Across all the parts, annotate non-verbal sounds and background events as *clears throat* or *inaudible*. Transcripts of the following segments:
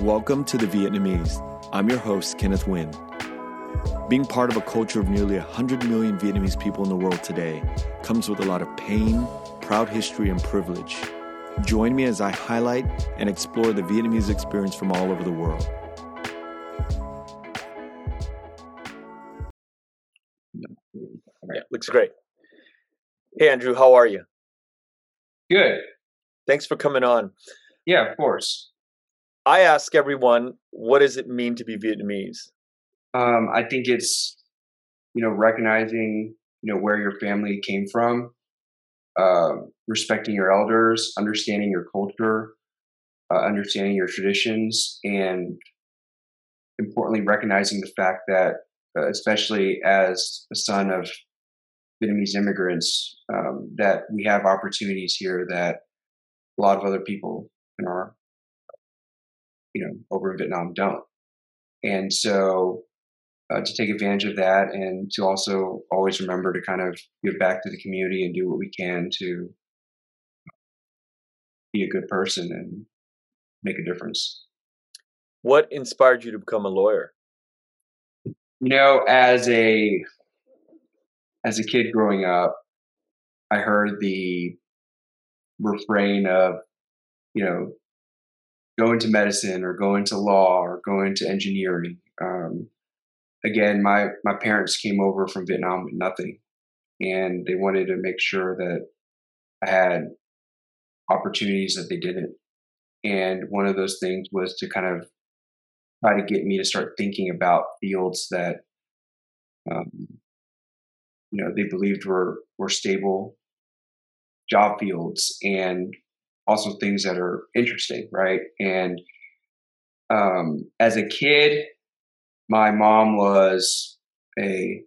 Welcome to The Vietnamese. I'm your host, Kenneth Nguyen. Being part of a culture of nearly 100 million Vietnamese people in the world today comes with a lot of pain, proud history, and privilege. Join me as I highlight and explore the Vietnamese experience from all over the world. Yeah, looks great. Hey, Andrew, how are you? Good. Thanks for coming on. Yeah, of course. I ask everyone, what does it mean to be Vietnamese? Um, I think it's, you know, recognizing, you know, where your family came from, uh, respecting your elders, understanding your culture, uh, understanding your traditions, and importantly, recognizing the fact that, uh, especially as a son of Vietnamese immigrants, um, that we have opportunities here that a lot of other people in our, you know, over in Vietnam don't. And so uh, to take advantage of that and to also always remember to kind of give back to the community and do what we can to be a good person and make a difference. What inspired you to become a lawyer? You know, as a as a kid growing up, I heard the refrain of, you know, go into medicine or go into law or go into engineering. Um, again, my my parents came over from Vietnam with nothing, and they wanted to make sure that I had opportunities that they didn't. And one of those things was to kind of try to get me to start thinking about fields that, um, you know, they believed were were stable job fields and also things that are interesting, right? And um, as a kid, my mom was a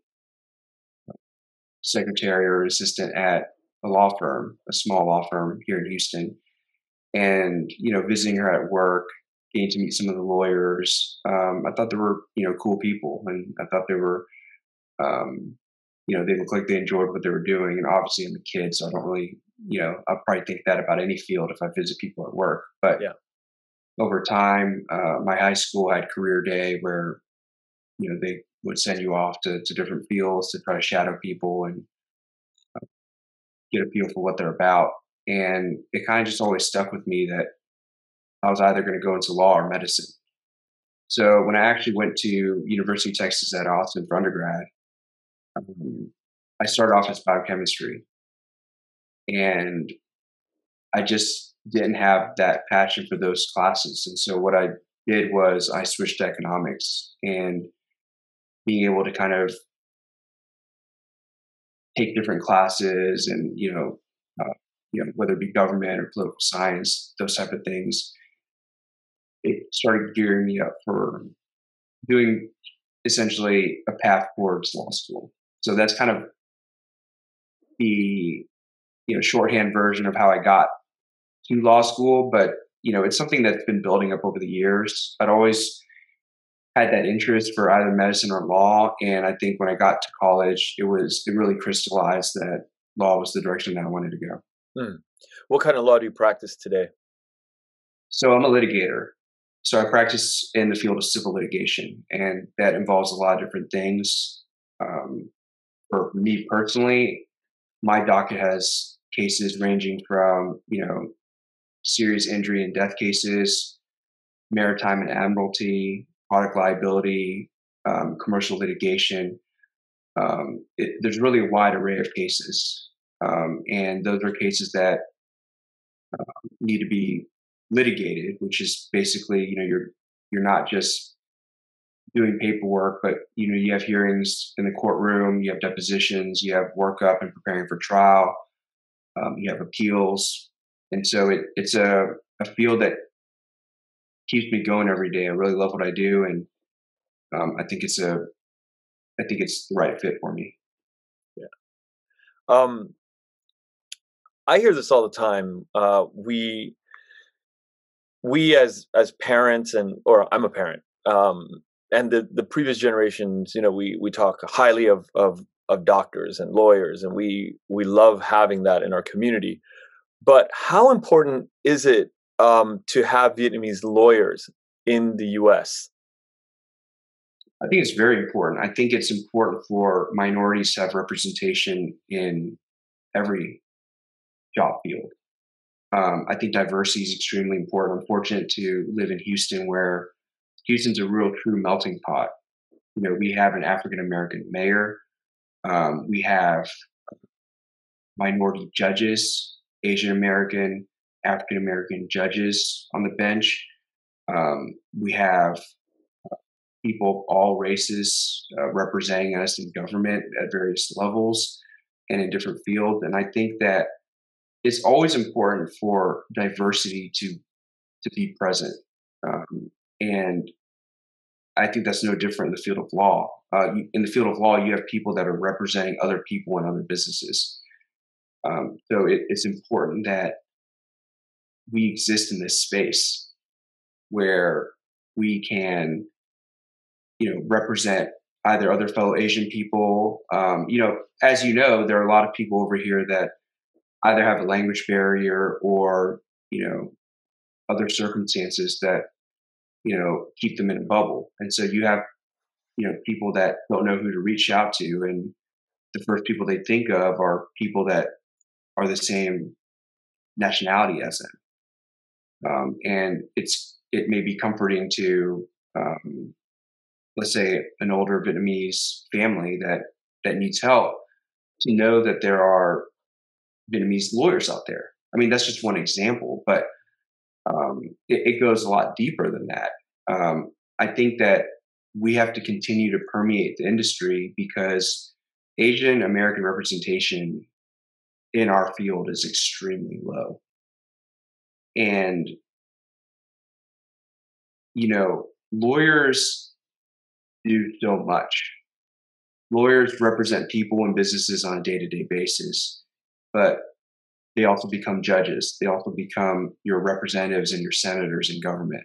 secretary or assistant at a law firm, a small law firm here in Houston. And, you know, visiting her at work, getting to meet some of the lawyers, um, I thought they were, you know, cool people. And I thought they were, um, you know, they looked like they enjoyed what they were doing. And obviously I'm a kid, so I don't really, you know, I'll probably think that about any field if I visit people at work. But yeah. over time, uh, my high school had career day where you know they would send you off to, to different fields to try to shadow people and uh, get a feel for what they're about and it kind of just always stuck with me that i was either going to go into law or medicine so when i actually went to university of texas at austin for undergrad um, i started off as biochemistry and i just didn't have that passion for those classes. And so what i did was i switched to economics and being able to kind of take different classes and you know uh, you know whether it be government or political science those type of things it started gearing me up for doing essentially a path towards law school. So that's kind of the you know shorthand version of how i got to law school but you know it's something that's been building up over the years i'd always had that interest for either medicine or law. And I think when I got to college, it was it really crystallized that law was the direction that I wanted to go. Hmm. What kind of law do you practice today? So I'm a litigator. So I practice in the field of civil litigation, and that involves a lot of different things. Um, for me personally, my docket has cases ranging from you know serious injury and death cases, maritime and admiralty, product liability, um, commercial litigation. Um, it, there's really a wide array of cases, um, and those are cases that uh, need to be litigated, which is basically, you know, you're you're not just doing paperwork, but you know, you have hearings in the courtroom, you have depositions, you have workup and preparing for trial, um, you have appeals, and so it, it's a, a field that keeps me going every day. I really love what I do, and um, I think it's a, I think it's the right fit for me. Yeah. Um, I hear this all the time. Uh, we, we as as parents, and or I'm a parent, um, and the the previous generations, you know, we we talk highly of of of doctors and lawyers, and we we love having that in our community. But how important is it um, to have Vietnamese lawyers in the U.S.? I think it's very important. I think it's important for minorities to have representation in every job field. Um, I think diversity is extremely important. I'm fortunate to live in Houston, where Houston's a real true melting pot. You know, we have an African American mayor. Um, we have minority judges, Asian American, African American judges on the bench. Um, we have people of all races uh, representing us in government at various levels and in different fields. And I think that it's always important for diversity to to be present. Um, and I think that's no different in the field of law. Uh, in the field of law, you have people that are representing other people and other businesses. Um, so it, it's important that we exist in this space where we can you know represent either other fellow Asian people. Um, you know, as you know, there are a lot of people over here that either have a language barrier or you know other circumstances that you know keep them in a bubble, and so you have you know people that don't know who to reach out to, and the first people they think of are people that are the same nationality as them. Um, and it's it may be comforting to um, let's say an older Vietnamese family that that needs help to know that there are Vietnamese lawyers out there. I mean, that's just one example, but um, it, it, goes a lot deeper than that. Um, I think that we have to continue to permeate the industry because Asian American representation in our field is extremely low. And, you know, lawyers do so much. Lawyers represent people and businesses on a day to day basis, but they also become judges. They also become your representatives and your senators in government.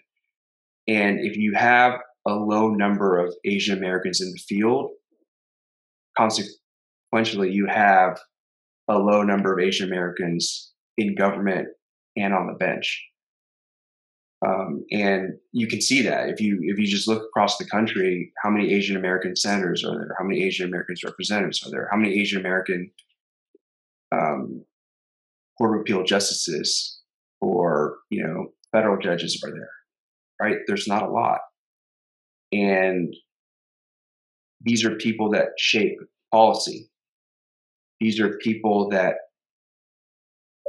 And if you have a low number of Asian Americans in the field, consequently, you have a low number of Asian Americans in government and on the bench. Um, and you can see that if you if you just look across the country, how many Asian American senators are there? How many Asian Americans representatives are there? How many Asian American um, court of appeal justices or you know federal judges are there? Right? There's not a lot, and these are people that shape policy. These are people that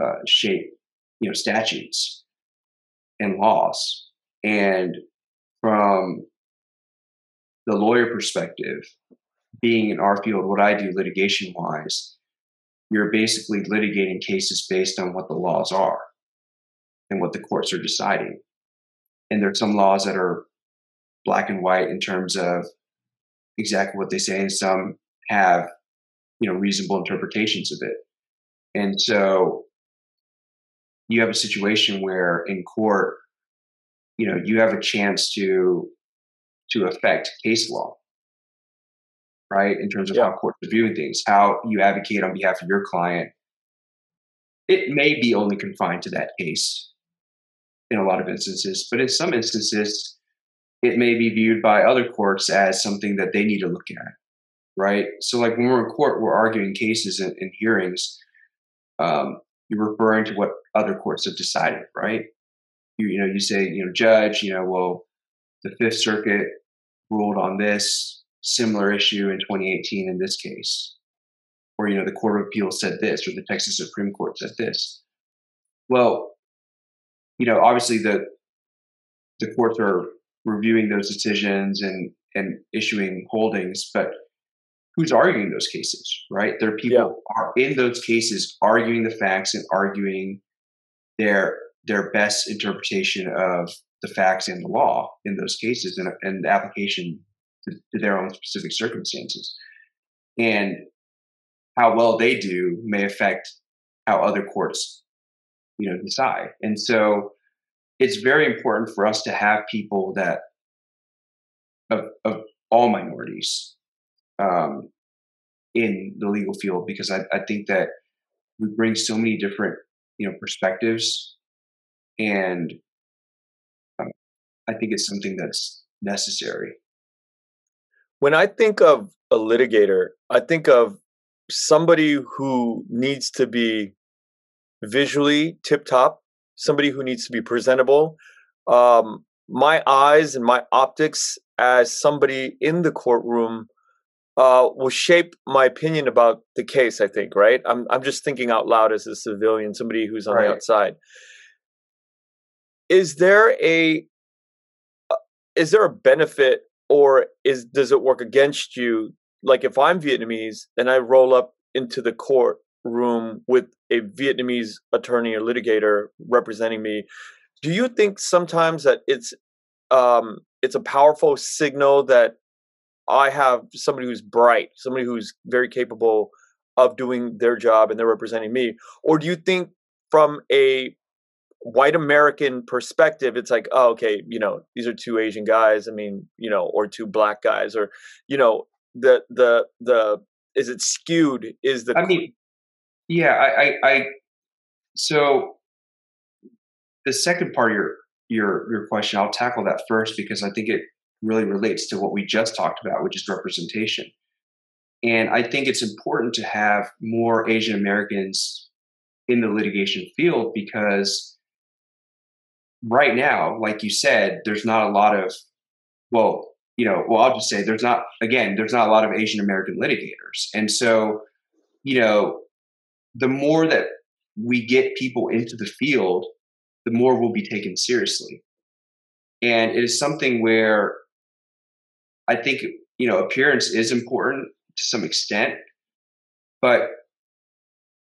uh, shape you know statutes and laws. And from the lawyer perspective, being in our field, what I do litigation wise, you're basically litigating cases based on what the laws are and what the courts are deciding. And there's some laws that are black and white in terms of exactly what they say, and some have, you know, reasonable interpretations of it. And so you have a situation where in court, you know, you have a chance to to affect case law, right? In terms of yeah. how courts are viewing things, how you advocate on behalf of your client. It may be only confined to that case in a lot of instances, but in some instances, it may be viewed by other courts as something that they need to look at, right? So, like when we're in court, we're arguing cases and, and hearings. Um, you're referring to what other courts have decided, right? You, you know, you say, you know, judge, you know, well, the Fifth Circuit ruled on this similar issue in 2018 in this case, or you know, the Court of Appeals said this, or the Texas Supreme Court said this. Well, you know, obviously the the courts are reviewing those decisions and and issuing holdings, but who's arguing those cases, right? There are people yeah. are in those cases arguing the facts and arguing their their best interpretation of the facts and the law in those cases and, and the application to, to their own specific circumstances. And how well they do may affect how other courts, you know, decide. And so it's very important for us to have people that of, of all minorities um, in the legal field because I, I think that we bring so many different you know perspectives and um, I think it's something that's necessary. When I think of a litigator, I think of somebody who needs to be visually tip top, somebody who needs to be presentable. Um, my eyes and my optics as somebody in the courtroom uh, will shape my opinion about the case. I think, right? I'm I'm just thinking out loud as a civilian, somebody who's on right. the outside. Is there a uh, is there a benefit, or is does it work against you? Like if I'm Vietnamese and I roll up into the courtroom with a Vietnamese attorney or litigator representing me, do you think sometimes that it's um, it's a powerful signal that I have somebody who's bright, somebody who's very capable of doing their job and they're representing me? Or do you think from a white American perspective, it's like, oh, okay, you know, these are two Asian guys. I mean, you know, or two black guys, or you know, the the the is it skewed? Is the I mean, yeah, I I, I so the second part of your your your question, I'll tackle that first because I think it really relates to what we just talked about, which is representation. And I think it's important to have more Asian Americans in the litigation field because right now, like you said, there's not a lot of, well, you know, well, I'll just say there's not, again, there's not a lot of Asian American litigators. And so, you know, the more that we get people into the field, the more we'll be taken seriously. And it is something where I think, you know, appearance is important to some extent, but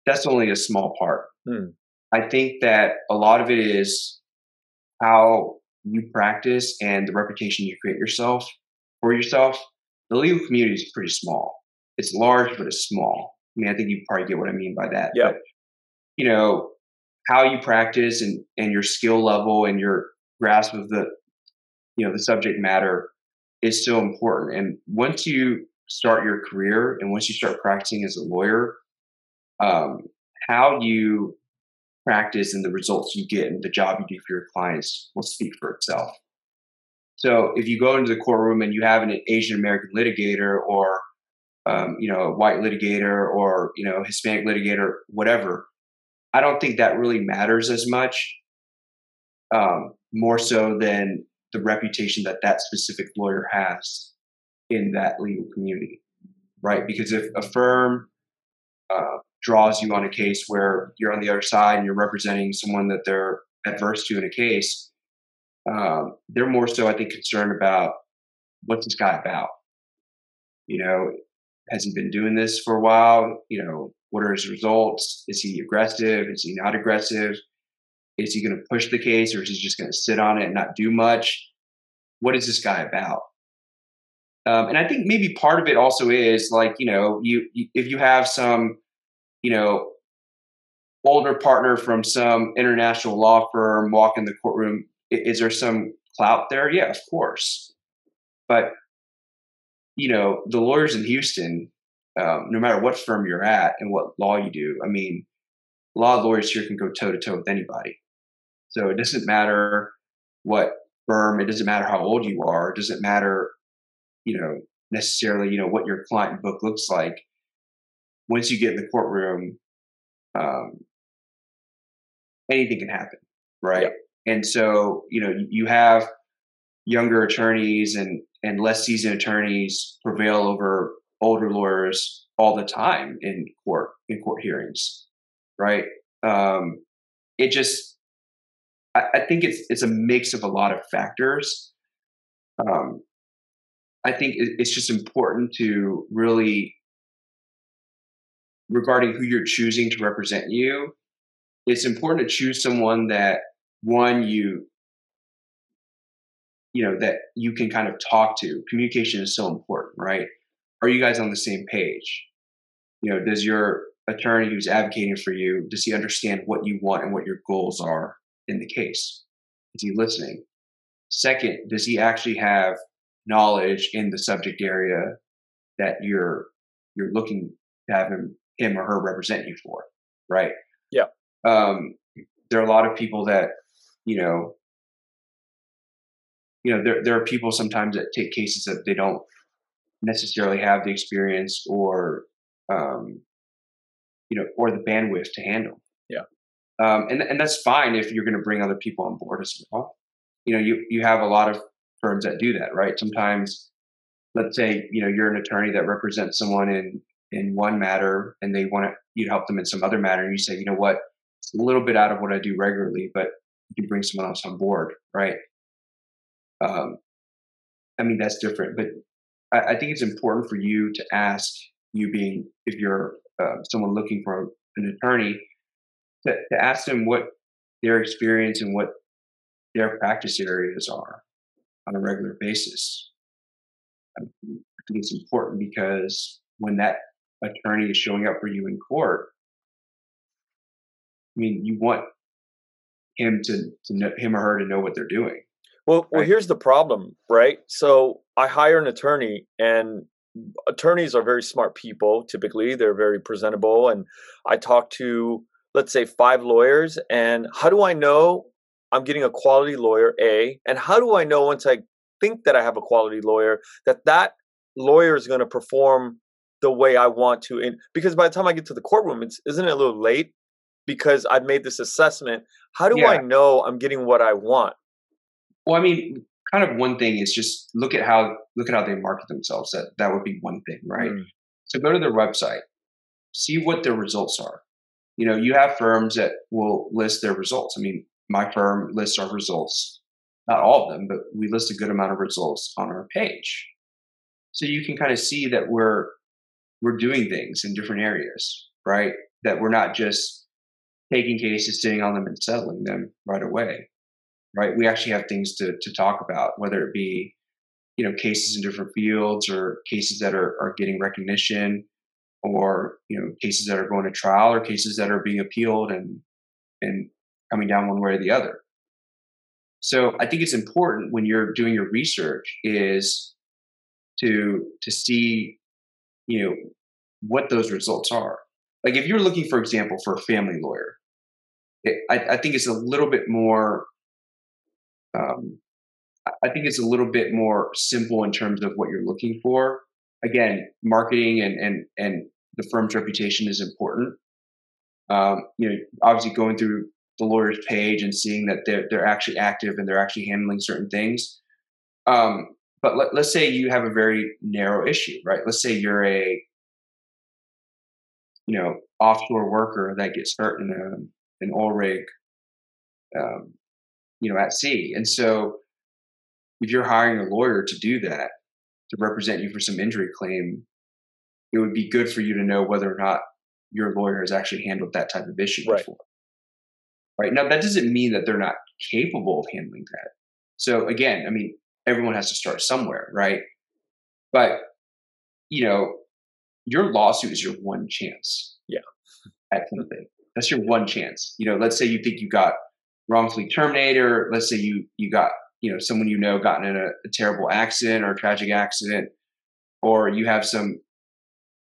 that's only a small part. Hmm. I think that a lot of it is how you practice and the reputation you create yourself for yourself. The legal community is pretty small. It's large, but it's small. I mean, I think you probably get what I mean by that. Yeah. But, you know, how you practice and, and your skill level and your grasp of the, you know, the subject matter is so important. And once you start your career and once you start practicing as a lawyer, um, how you practice and the results you get and the job you do for your clients will speak for itself. So if you go into the courtroom and you have an Asian American litigator or um, you know a white litigator or you know Hispanic litigator, whatever, I don't think that really matters as much. Um, more so than the reputation that that specific lawyer has in that legal community, right? Because if a firm uh, draws you on a case where you're on the other side and you're representing someone that they're adverse to in a case, um, they're more so, I think, concerned about what's this guy about? You know, has he been doing this for a while? You know, what are his results? Is he aggressive? Is he not aggressive? Is he going to push the case or is he just going to sit on it and not do much? What is this guy about? Um, and I think maybe part of it also is like, you know, you, you if you have some you know, older partner from some international law firm walk in the courtroom, is there some clout there? Yeah, of course. But, you know, the lawyers in Houston, um, no matter what firm you're at and what law you do, I mean, a lot of lawyers here can go toe to toe with anybody. So it doesn't matter what firm, it doesn't matter how old you are, it doesn't matter, you know, necessarily, you know, what your client book looks like once you get in the courtroom, um, anything can happen, right? And so, you know, you have younger attorneys and and less seasoned attorneys prevail over older lawyers all the time in court in court hearings, right? Um, it just, I, I think it's it's a mix of a lot of factors. Um, I think it's just important to really regarding who you're choosing to represent you, it's important to choose someone that one you you know that you can kind of talk to. Communication is so important, right? Are you guys on the same page? You know, does your attorney who's advocating for you does he understand what you want and what your goals are in the case? Is he listening? Second, does he actually have knowledge in the subject area that you're you're looking to have him him or her represent you for, right? Yeah. Um, there are a lot of people that, you know, you know, there there are people sometimes that take cases that they don't necessarily have the experience or um, you know, or the bandwidth to handle. Yeah. Um, and and that's fine if you're going to bring other people on board as well. You know, you you have a lot of firms that do that, right? Sometimes, let's say you know you're an attorney that represents someone in in one matter, and they want to you help them in some other matter, and you say, you know what, it's a little bit out of what I do regularly, but you bring someone else on board, right? Um, I mean that's different, but I, I think it's important for you to ask you being if you're uh, someone looking for an attorney to, to ask them what their experience and what their practice areas are on a regular basis. I think it's important because when that attorney is showing up for you in court, I mean, you want him to, to know, him or her to know what they're doing. Well, well, here's the problem, right? So I hire an attorney, and attorneys are very smart people. Typically, they're very presentable, and I talk to let's say five lawyers, and how do I know I'm getting a quality lawyer? A, and how do I know once I think that I have a quality lawyer that that lawyer is going to perform the way I want to? And because by the time I get to the courtroom, it's isn't it a little late because I've made this assessment. How do yeah. I know I'm getting what I want? Well, I mean, kind of one thing is just look at how look at how they market themselves. That that would be one thing, right? Mm. So go to their website, see what their results are. You know, you have firms that will list their results. I mean, my firm lists our results, not all of them, but we list a good amount of results on our page. So you can kind of see that we're we're doing things in different areas, right? That we're not just taking cases, sitting on them and settling them right away right? We actually have things to, to talk about, whether it be, you know, cases in different fields or cases that are, are getting recognition or, you know, cases that are going to trial or cases that are being appealed and, and coming down one way or the other. So I think it's important when you're doing your research is to, to see, you know, what those results are. Like if you're looking, for example, for a family lawyer, it, I, I think it's a little bit more um, I think it's a little bit more simple in terms of what you're looking for. Again, marketing and and and the firm's reputation is important. Um, you know, obviously going through the lawyer's page and seeing that they're they're actually active and they're actually handling certain things. Um, but let, us say you have a very narrow issue, right? Let's say you're a you know offshore worker that gets hurt in a, an oil rig um, you know, at sea. And so if you're hiring a lawyer to do that, to represent you for some injury claim, it would be good for you to know whether or not your lawyer has actually handled that type of issue right. before. Right. Now, that doesn't mean that they're not capable of handling that. So, again, I mean, everyone has to start somewhere, right? But, you know, your lawsuit is your one chance. Yeah. At something. That's your one chance. You know, let's say you think you got wrongfully terminated, or let's say you you got you know someone you know gotten in a, a terrible accident or a tragic accident, or you have some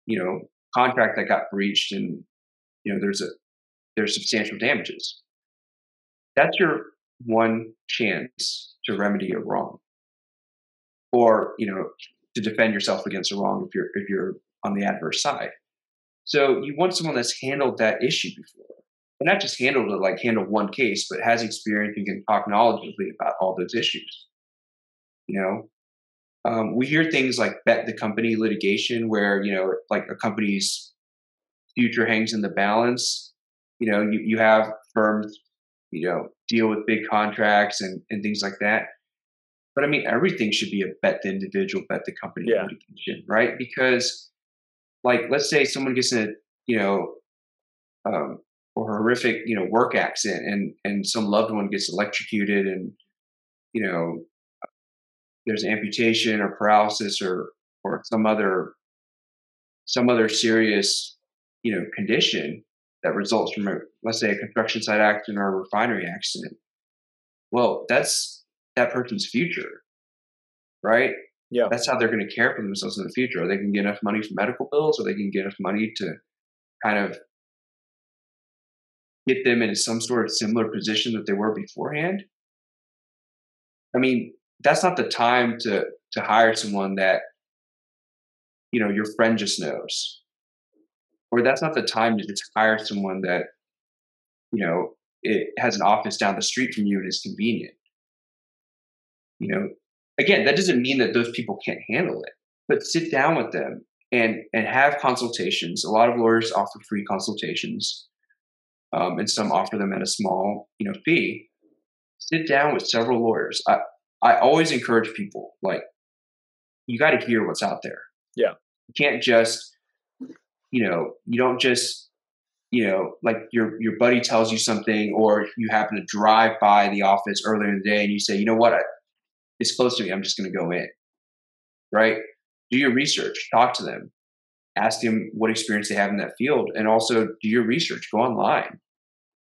you know contract that got breached and you know there's a there's substantial damages. That's your one chance to remedy a wrong, or you know to defend yourself against a wrong if you're if you're on the adverse side. So you want someone that's handled that issue before and not just handled it like handle one case, but has experience and can talk knowledgeably about all those issues. You know, um, we hear things like bet the company litigation, where you know, like a company's future hangs in the balance. You know, you, you have firms, you know, deal with big contracts and, and things like that. But I mean, everything should be a bet the individual, bet the company yeah. litigation, right? Because, like, let's say someone gets in a, you know, um, or horrific, you know, work accident and and some loved one gets electrocuted and you know there's amputation or paralysis or or some other some other serious you know condition that results from a let's say a construction site accident or a refinery accident. Well that's that person's future right? Yeah. That's how they're going to care for themselves in the future. Or they can get enough money for medical bills? Or they can get enough money to kind of get them in some sort of similar position that they were beforehand. I mean, that's not the time to to hire someone that you know your friend just knows. Or that's not the time to just hire someone that you know it has an office down the street from you and is convenient. You know again that doesn't mean that those people can't handle it but sit down with them and and have consultations. A lot of lawyers offer free consultations um, and some offer them at a small you know fee sit down with several lawyers. I i always encourage people like you got to hear what's out there. Yeah. You can't just you know you don't just you know like your your buddy tells you something or you happen to drive by the office earlier in the day and you say you know what? I, it's close to me. I'm just going to go in. Right? Do your research. Talk to them ask them what experience they have in that field and also do your research go online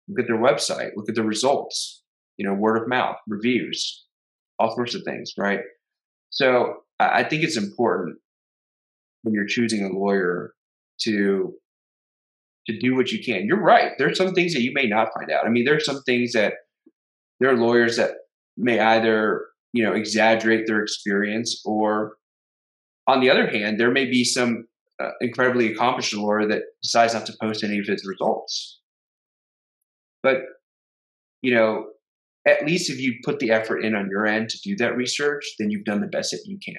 look at their website look at the results you know word of mouth reviews all sorts of things right so i think it's important when you're choosing a lawyer to to do what you can. You're right. There's some things that you may not find out. I mean, there's some things that there are lawyers that may either you know exaggerate their experience, or on the other hand, there may be some uh, incredibly accomplished lawyer that decides not to post any of his results. But you know, at least if you put the effort in on your end to do that research, then you've done the best that you can.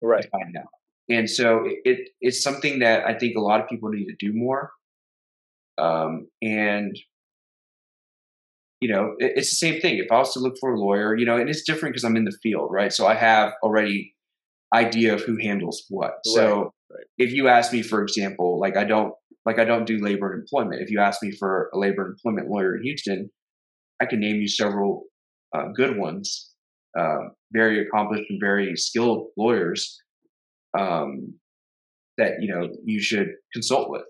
Right. Find out and so it, it's something that I think a lot of people need to do more. Um, and you know, it, it's the same thing. If I was to look for a lawyer, you know, and it's different because I'm in the field, right? So I have already idea of who handles what. Right, so if you ask me, for example, like I don't like I don't do labor and employment. If you ask me for a labor and employment lawyer in Houston, I can name you several uh, good ones, uh, very accomplished and very skilled lawyers um, that you know you should consult with,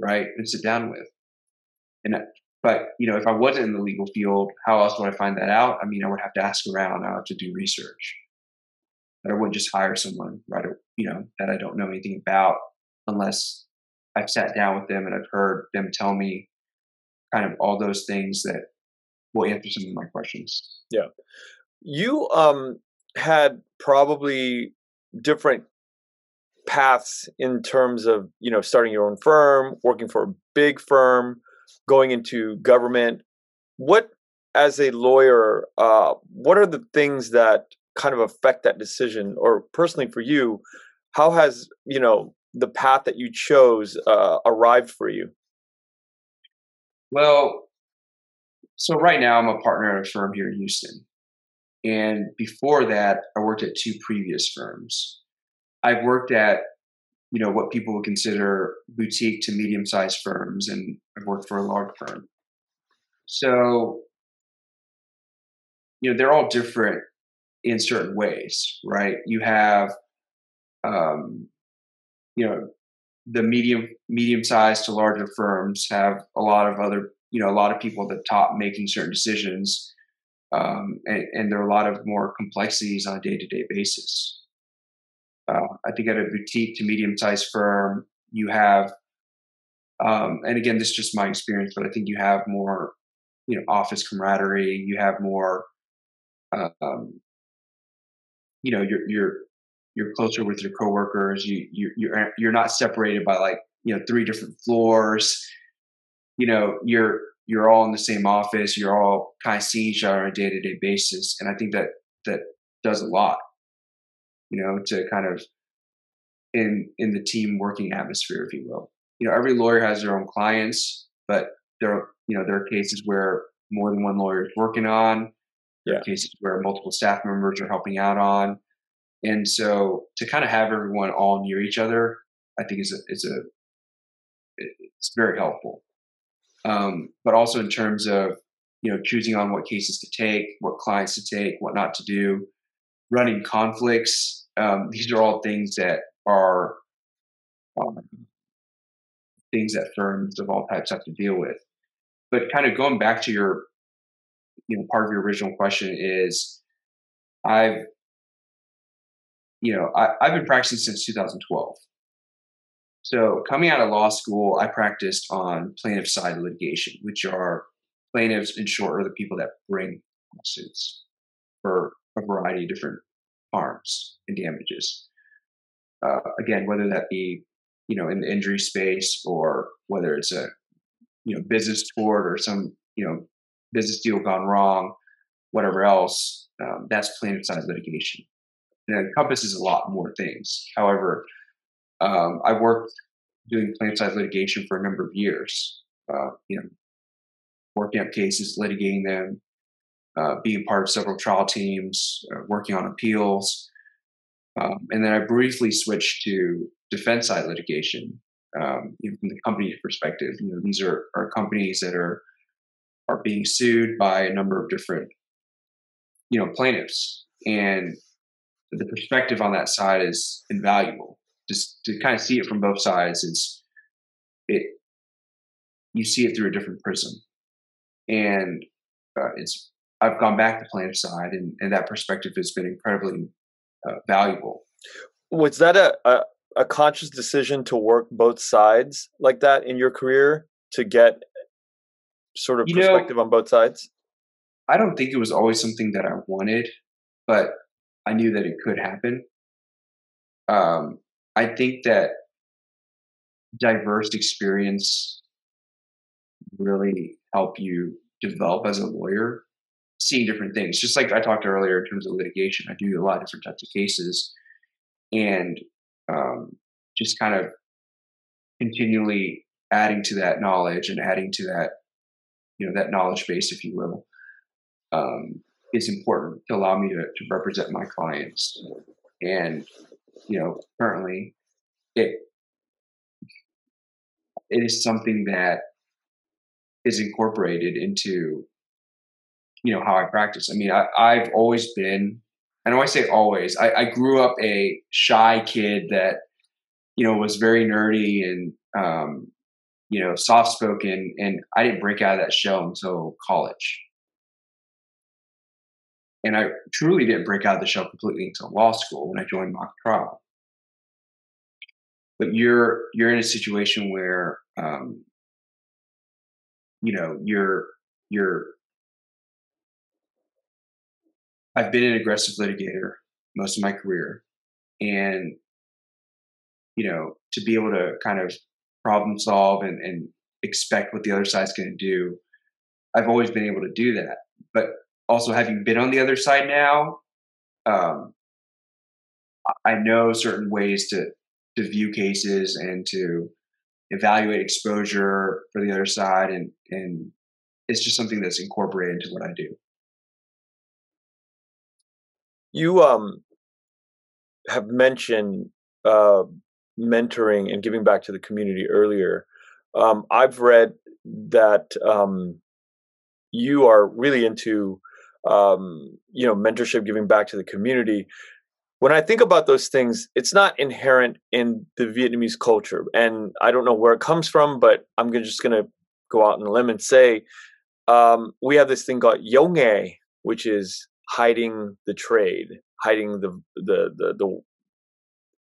right, and sit down with. And but you know, if I wasn't in the legal field, how else would I find that out? I mean, I would have to ask around. I have to do research. But I wouldn't just hire someone, right? You know, that I don't know anything about, unless I've sat down with them and I've heard them tell me kind of all those things that will answer some of my questions. Yeah, you um had probably different paths in terms of you know starting your own firm working for a big firm going into government what as a lawyer uh, what are the things that kind of affect that decision? Or personally for you how has you know the path that you chose uh, arrived for you? Well so right now i'm a partner at a firm here in houston. And before that i worked at two previous firms. I've worked at, you know, what people would consider boutique to medium sized firms, and I've worked for a large firm. So, you know, they're all different in certain ways, right? You have, um, you know, the medium medium sized to larger firms have a lot of other, you know, a lot of people at the top making certain decisions, um, and, and there are a lot of more complexities on a day to day basis. Uh, I think at a boutique to medium sized firm, you have, um, and again, this is just my experience, but I think you have more, you know, office camaraderie. You have more, um, you know, you're you're you're closer with your coworkers. You you you're you're not separated by like you know three different floors. You know, you're you're all in the same office. You're all kind of seeing each other on a day to day basis, and I think that that does a lot you know, to kind of in in the team working atmosphere, if you will. You know, every lawyer has their own clients, but there you know there are cases where more than one lawyer is working on. There yeah. are cases where multiple staff members are helping out on, and so to kind of have everyone all near each other, I think is a is a it's very helpful. Um, but also in terms of you know choosing on what cases to take, what clients to take, what not to do, running conflicts um, these are all things that are um, things that firms of all types have to deal with. But kind of going back to your, you know, part of your original question is, I've, you know, I, I've been practicing since 2012. So coming out of law school, I practiced on plaintiff side litigation, which are plaintiffs in short are the people that bring lawsuits for a variety of different harms and damages. Uh, again, whether that be you know in the injury space or whether it's a you know business tort or some you know business deal gone wrong, whatever else, um, that's plaintiff side litigation. It encompasses a lot more things. However, um, I worked doing plaintiff side litigation for a number of years. Uh, you know, working up cases, litigating them, uh, being part of several trial teams, uh, working on appeals. Um, and then I briefly switched to defense side litigation. Um, you know, from the company perspective, you know, these are, are companies that are are being sued by a number of different, you know, plaintiffs, and the perspective on that side is invaluable. Just to kind of see it from both sides is it you see it through a different prism, and uh, it's I've gone back to plaintiff side, and, and that perspective has been incredibly uh, valuable. Was that a, a, a conscious decision to work both sides like that in your career to get sort of you perspective know, on both sides? I don't think it was always something that I wanted, but I knew that it could happen. Um, I think that diverse experience really help you develop as a lawyer seeing different things. Just like I talked earlier in terms of litigation, I do a lot of different types of cases, and um, just kind of continually adding to that knowledge and adding to that, you know, that knowledge base, if you will, um, is important to allow me to, to represent my clients. And you know, currently, it it is something that is incorporated into you know how I practice. I mean, I, I've always been I and I say always, I, I grew up a shy kid that you know was very nerdy and um, you know soft spoken, and I didn't break out of that shell until college. And I truly didn't break out of the shell completely until law school when I joined mock trial. But you're you're in a situation where um, you know you're you're I've been an aggressive litigator most of my career, and you know to be able to kind of problem solve and, and expect what the other side's going to do, I've always been able to do that. But also having been on the other side now, um, I know certain ways to to view cases and to evaluate exposure for the other side, and and it's just something that's incorporated into what I do. You um have mentioned uh, mentoring and giving back to the community earlier. Um, I've read that um, you are really into um, you know mentorship, giving back to the community. When I think about those things, it's not inherent in the Vietnamese culture, and I don't know where it comes from, but I'm just going to go out on a limb and say um, we have this thing called giấu nghề, which is hiding the trade, hiding the the the the,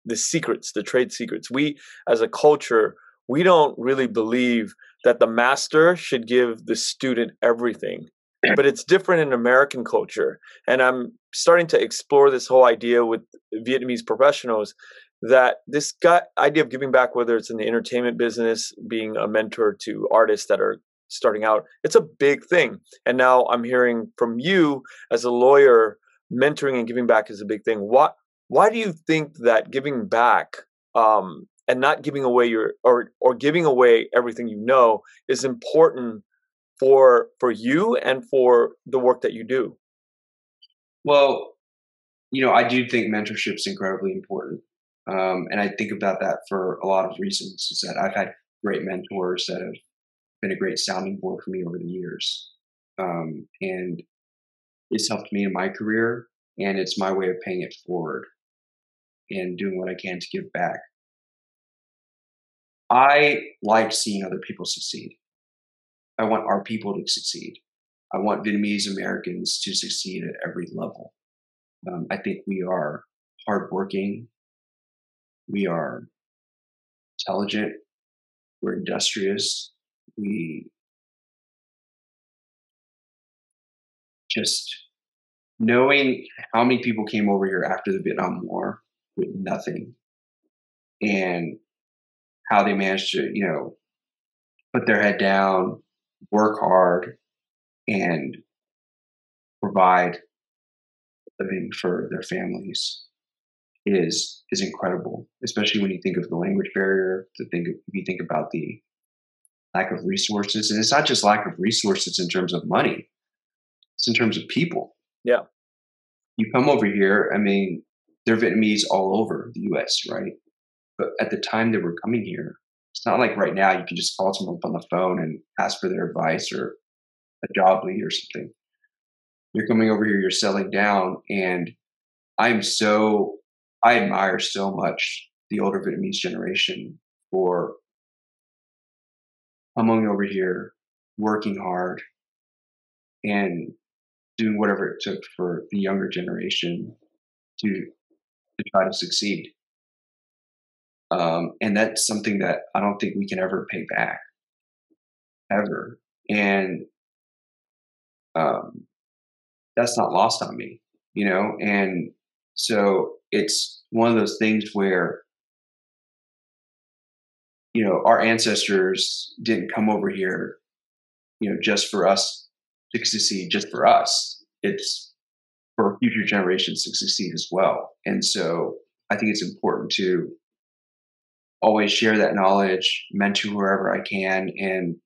the secrets, the trade secrets. We as a culture, we don't really believe that the master should give the student everything. *clears throat* But it's different in American culture. And I'm starting to explore this whole idea with Vietnamese professionals that this guy, idea of giving back, whether it's in the entertainment business, being a mentor to artists that are starting out, it's a big thing. And now I'm hearing from you as a lawyer, mentoring and giving back is a big thing. Why why do you think that giving back um, and not giving away your or or giving away everything you know is important for for you and for the work that you do? Well, you know, I do think mentorship is incredibly important. Um, and I think about that for a lot of reasons. Is that I've had great mentors that have been a great sounding board for me over the years. Um, and it's helped me in my career and it's my way of paying it forward and doing what I can to give back. I like seeing other people succeed. I want our people to succeed. I want Vietnamese Americans to succeed at every level. Um, I think we are hardworking. We are intelligent. We're industrious we just knowing how many people came over here after the Vietnam War with nothing and how they managed to, you know, put their head down, work hard, and provide living for their families is is incredible. Especially when you think of the language barrier, to think if you think about the lack of resources, and it's not just lack of resources in terms of money; it's in terms of people. Yeah, you come over here. I mean, they're Vietnamese all over the U.S., right? But at the time they were coming here, it's not like right now you can just call someone up on the phone and ask for their advice or a job lead or something. You're coming over here, you're selling down, and I'm so I admire so much the older Vietnamese generation for coming over here, working hard, and doing whatever it took for the younger generation to to try to succeed. Um, and that's something that I don't think we can ever pay back, ever. And um, that's not lost on me, you know. And so it's one of those things where you know our ancestors didn't come over here, you know, just for us to succeed, just for us. It's for future generations to succeed as well. And so I think it's important to always share that knowledge, mentor wherever I can, and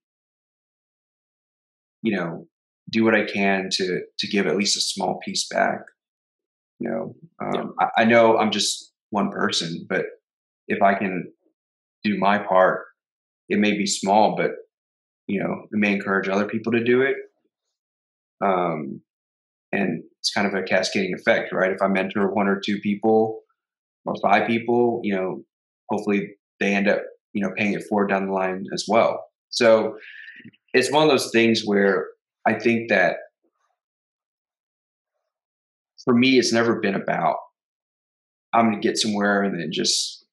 you know, do what I can to to give at least a small piece back. You know, um, yeah. I, I know I'm just one person, but if I can do my part, it may be small, but you know, it may encourage other people to do it. Um, and it's kind of a cascading effect, right? If I mentor one or two people or five people, you know, hopefully they end up you know paying it forward down the line as well. So it's one of those things where I think that for me, it's never been about I'm going to get somewhere and then just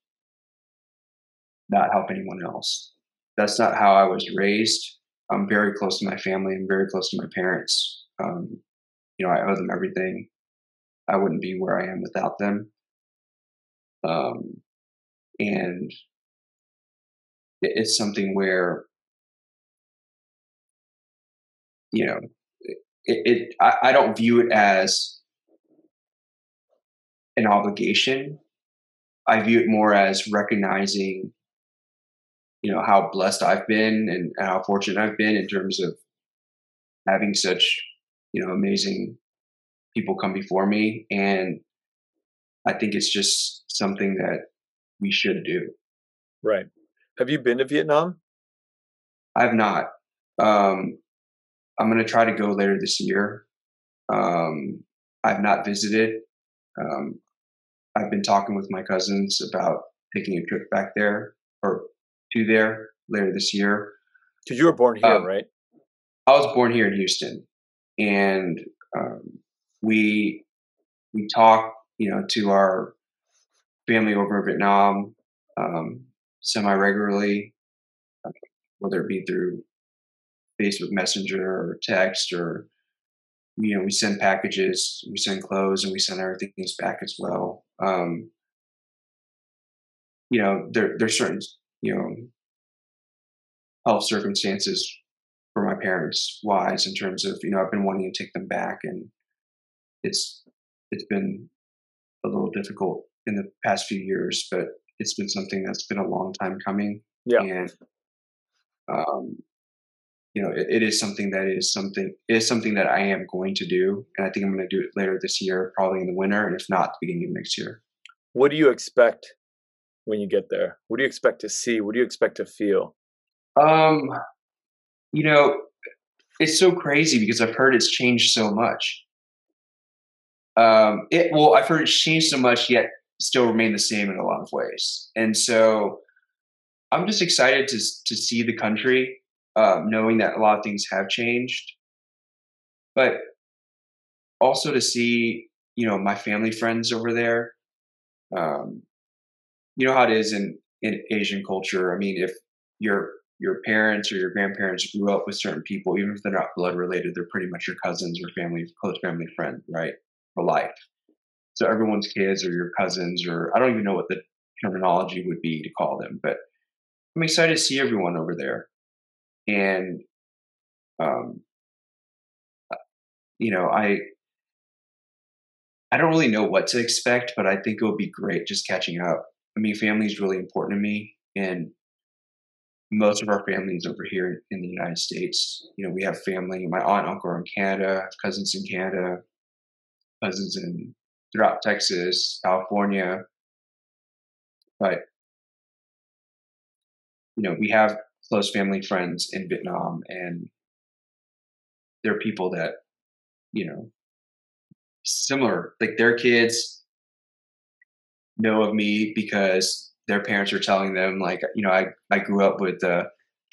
not help anyone else. That's not how I was raised. I'm very close to my family. I'm very close to my parents. Um, you know, I owe them everything. I wouldn't be where I am without them. Um, and it's something where you know it, it I, I don't view it as an obligation i view it more as recognizing you know how blessed i've been and how fortunate i've been in terms of having such you know amazing people come before me and i think it's just something that we should do right have you been to Vietnam? I have not. Um, I'm going to try to go later this year. Um, I've not visited. Um, I've been talking with my cousins about taking a trip back there or to there later this year. Because you were born here, um, right? I was born here in Houston, and um, we we talk, you know, to our family over in Vietnam. Um, semi regularly, uh, whether it be through Facebook Messenger or text or you know we send packages, we send clothes, and we send everything back as well. Um, you know there there's certain you know health circumstances for my parents wise in terms of you know I've been wanting to take them back and it's it's been a little difficult in the past few years but it's been something that's been a long time coming. Yeah. And um, you know, it, it is something that is something it is something that I am going to do, and I think I'm going to do it later this year, probably in the winter, and if not, the beginning of next year. What do you expect when you get there? What do you expect to see? What do you expect to feel? Um, you know, it's so crazy because I've heard it's changed so much. Um, it well, I've heard it's changed so much, yet still remain the same in a lot of ways. And so I'm just excited to to see the country, um, knowing that a lot of things have changed, but also to see you know my family friends over there. Um, you know how it is in in Asian culture. I mean, if your your parents or your grandparents grew up with certain people, even if they're not blood related, they're pretty much your cousins or family, close family friend, right? for life. So everyone's kids or your cousins, or I don't even know what the terminology would be to call them, but I'm excited to see everyone over there. And, um, uh, you know, I, I don't really know what to expect, but I think it will be great just catching up. I mean, family is really important to me, and most of our family is over here in the United States. You know, we have family. My aunt, and uncle are in Canada, cousins in Canada, cousins in throughout Texas, California. But you know, we have close family friends in Vietnam, and they're people that you know similar. Like their kids know of me because their parents are telling them like you know I I grew up with uh,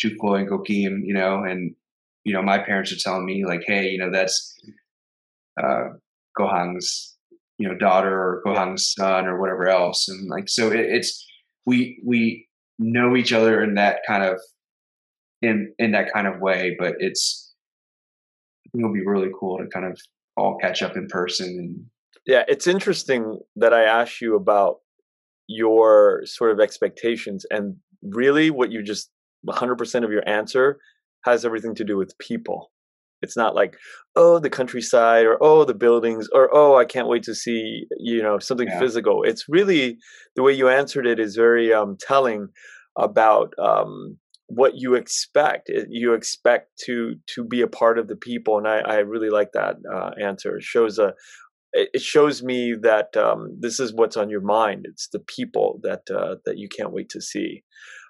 Chukwo and Gokim, you know, and you know my parents are telling me like hey you know that's uh, Gohang's you know daughter or Gohang's son or whatever else, and like so it, it's we we know each other in that kind of in in that kind of way, but it's it'll be really cool to kind of all catch up in person and yeah it's interesting that i asked you about your sort of expectations and really what you just 100% of your answer has everything to do with people it's not like oh the countryside or oh the buildings or oh i can't wait to see you know something yeah. physical it's really the way you answered it is very um, telling about um, what you expect. You expect to to be a part of the people, and I, I really like that uh, answer. It shows a it shows me that um, this is what's on your mind. It's the people that uh, that you can't wait to see.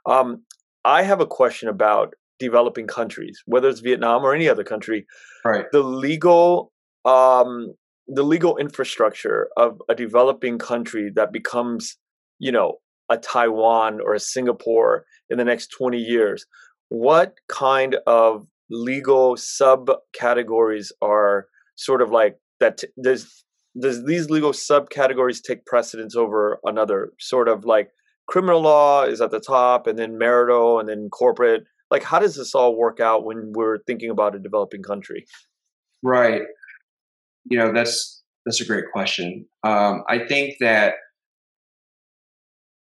Um, I have a question about developing countries, whether it's Vietnam or any other country. Right. The legal um, the legal infrastructure of a developing country that becomes, you know, a Taiwan or a Singapore in the next 20 years, what kind of legal subcategories are sort of like that t- does these legal subcategories take precedence over another? Sort of like criminal law is at the top and then marital and then corporate. Like how does this all work out when we're thinking about a developing country? Right. You know that's that's a great question. Um, i think that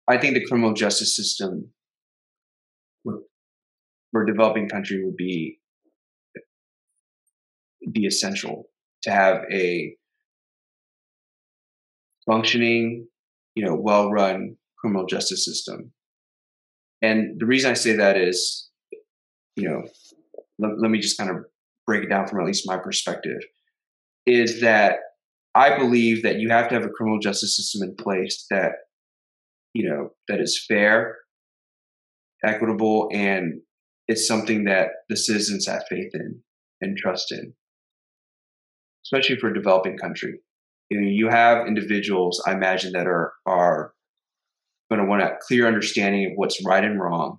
I think the criminal justice system for a developing country would be be essential to have a functioning, you know, well-run criminal justice system. And the reason I say that is, you know, let, let me just kind of break it down from at least my perspective, is that I believe that you have to have a criminal justice system in place that you know, that is fair, equitable, and it's something that the citizens have faith in and trust in, especially for a developing country. You, know, you have individuals, I imagine, that are are going to want a clear understanding of what's right and wrong,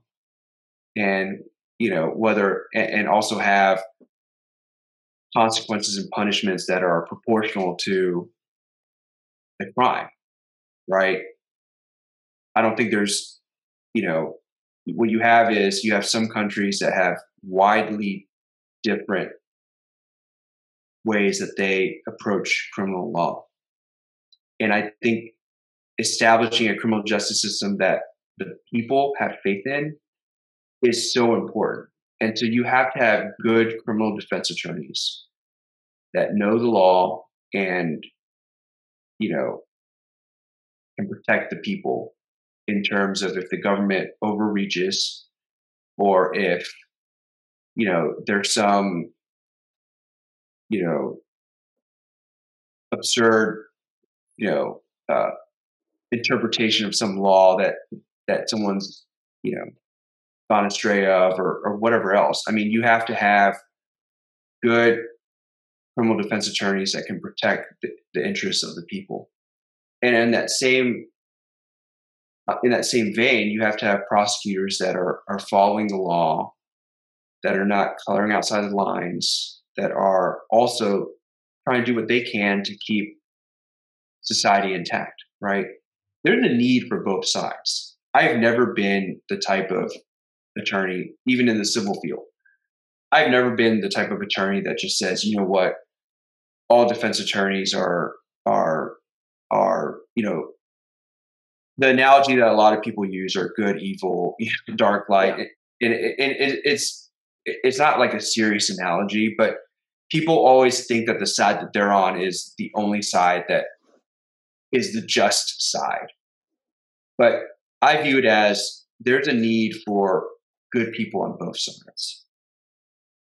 and you know whether and also have consequences and punishments that are proportional to the crime, right? I don't think there's, you know, what you have is you have some countries that have widely different ways that they approach criminal law. And I think establishing a criminal justice system that the people have faith in is so important. And so you have to have good criminal defense attorneys that know the law and, you know, can protect the people in terms of if the government overreaches or if you know there's some you know absurd you know uh, interpretation of some law that that someone's you know gone astray of or, or whatever else. I mean you have to have good criminal defense attorneys that can protect the, the interests of the people. And in that same uh, in that same vein, you have to have prosecutors that are, are following the law, that are not coloring outside the lines, that are also trying to do what they can to keep society intact, right? There's a need for both sides. I've never been the type of attorney, even in the civil field. I've never been the type of attorney that just says, you know what, all defense attorneys are are are you know the analogy that a lot of people use are good, evil, *laughs* dark, light. Yeah. And, it, it, it's it's not like a serious analogy, but people always think that the side that they're on is the only side that is the just side. But I view it as there's a need for good people on both sides.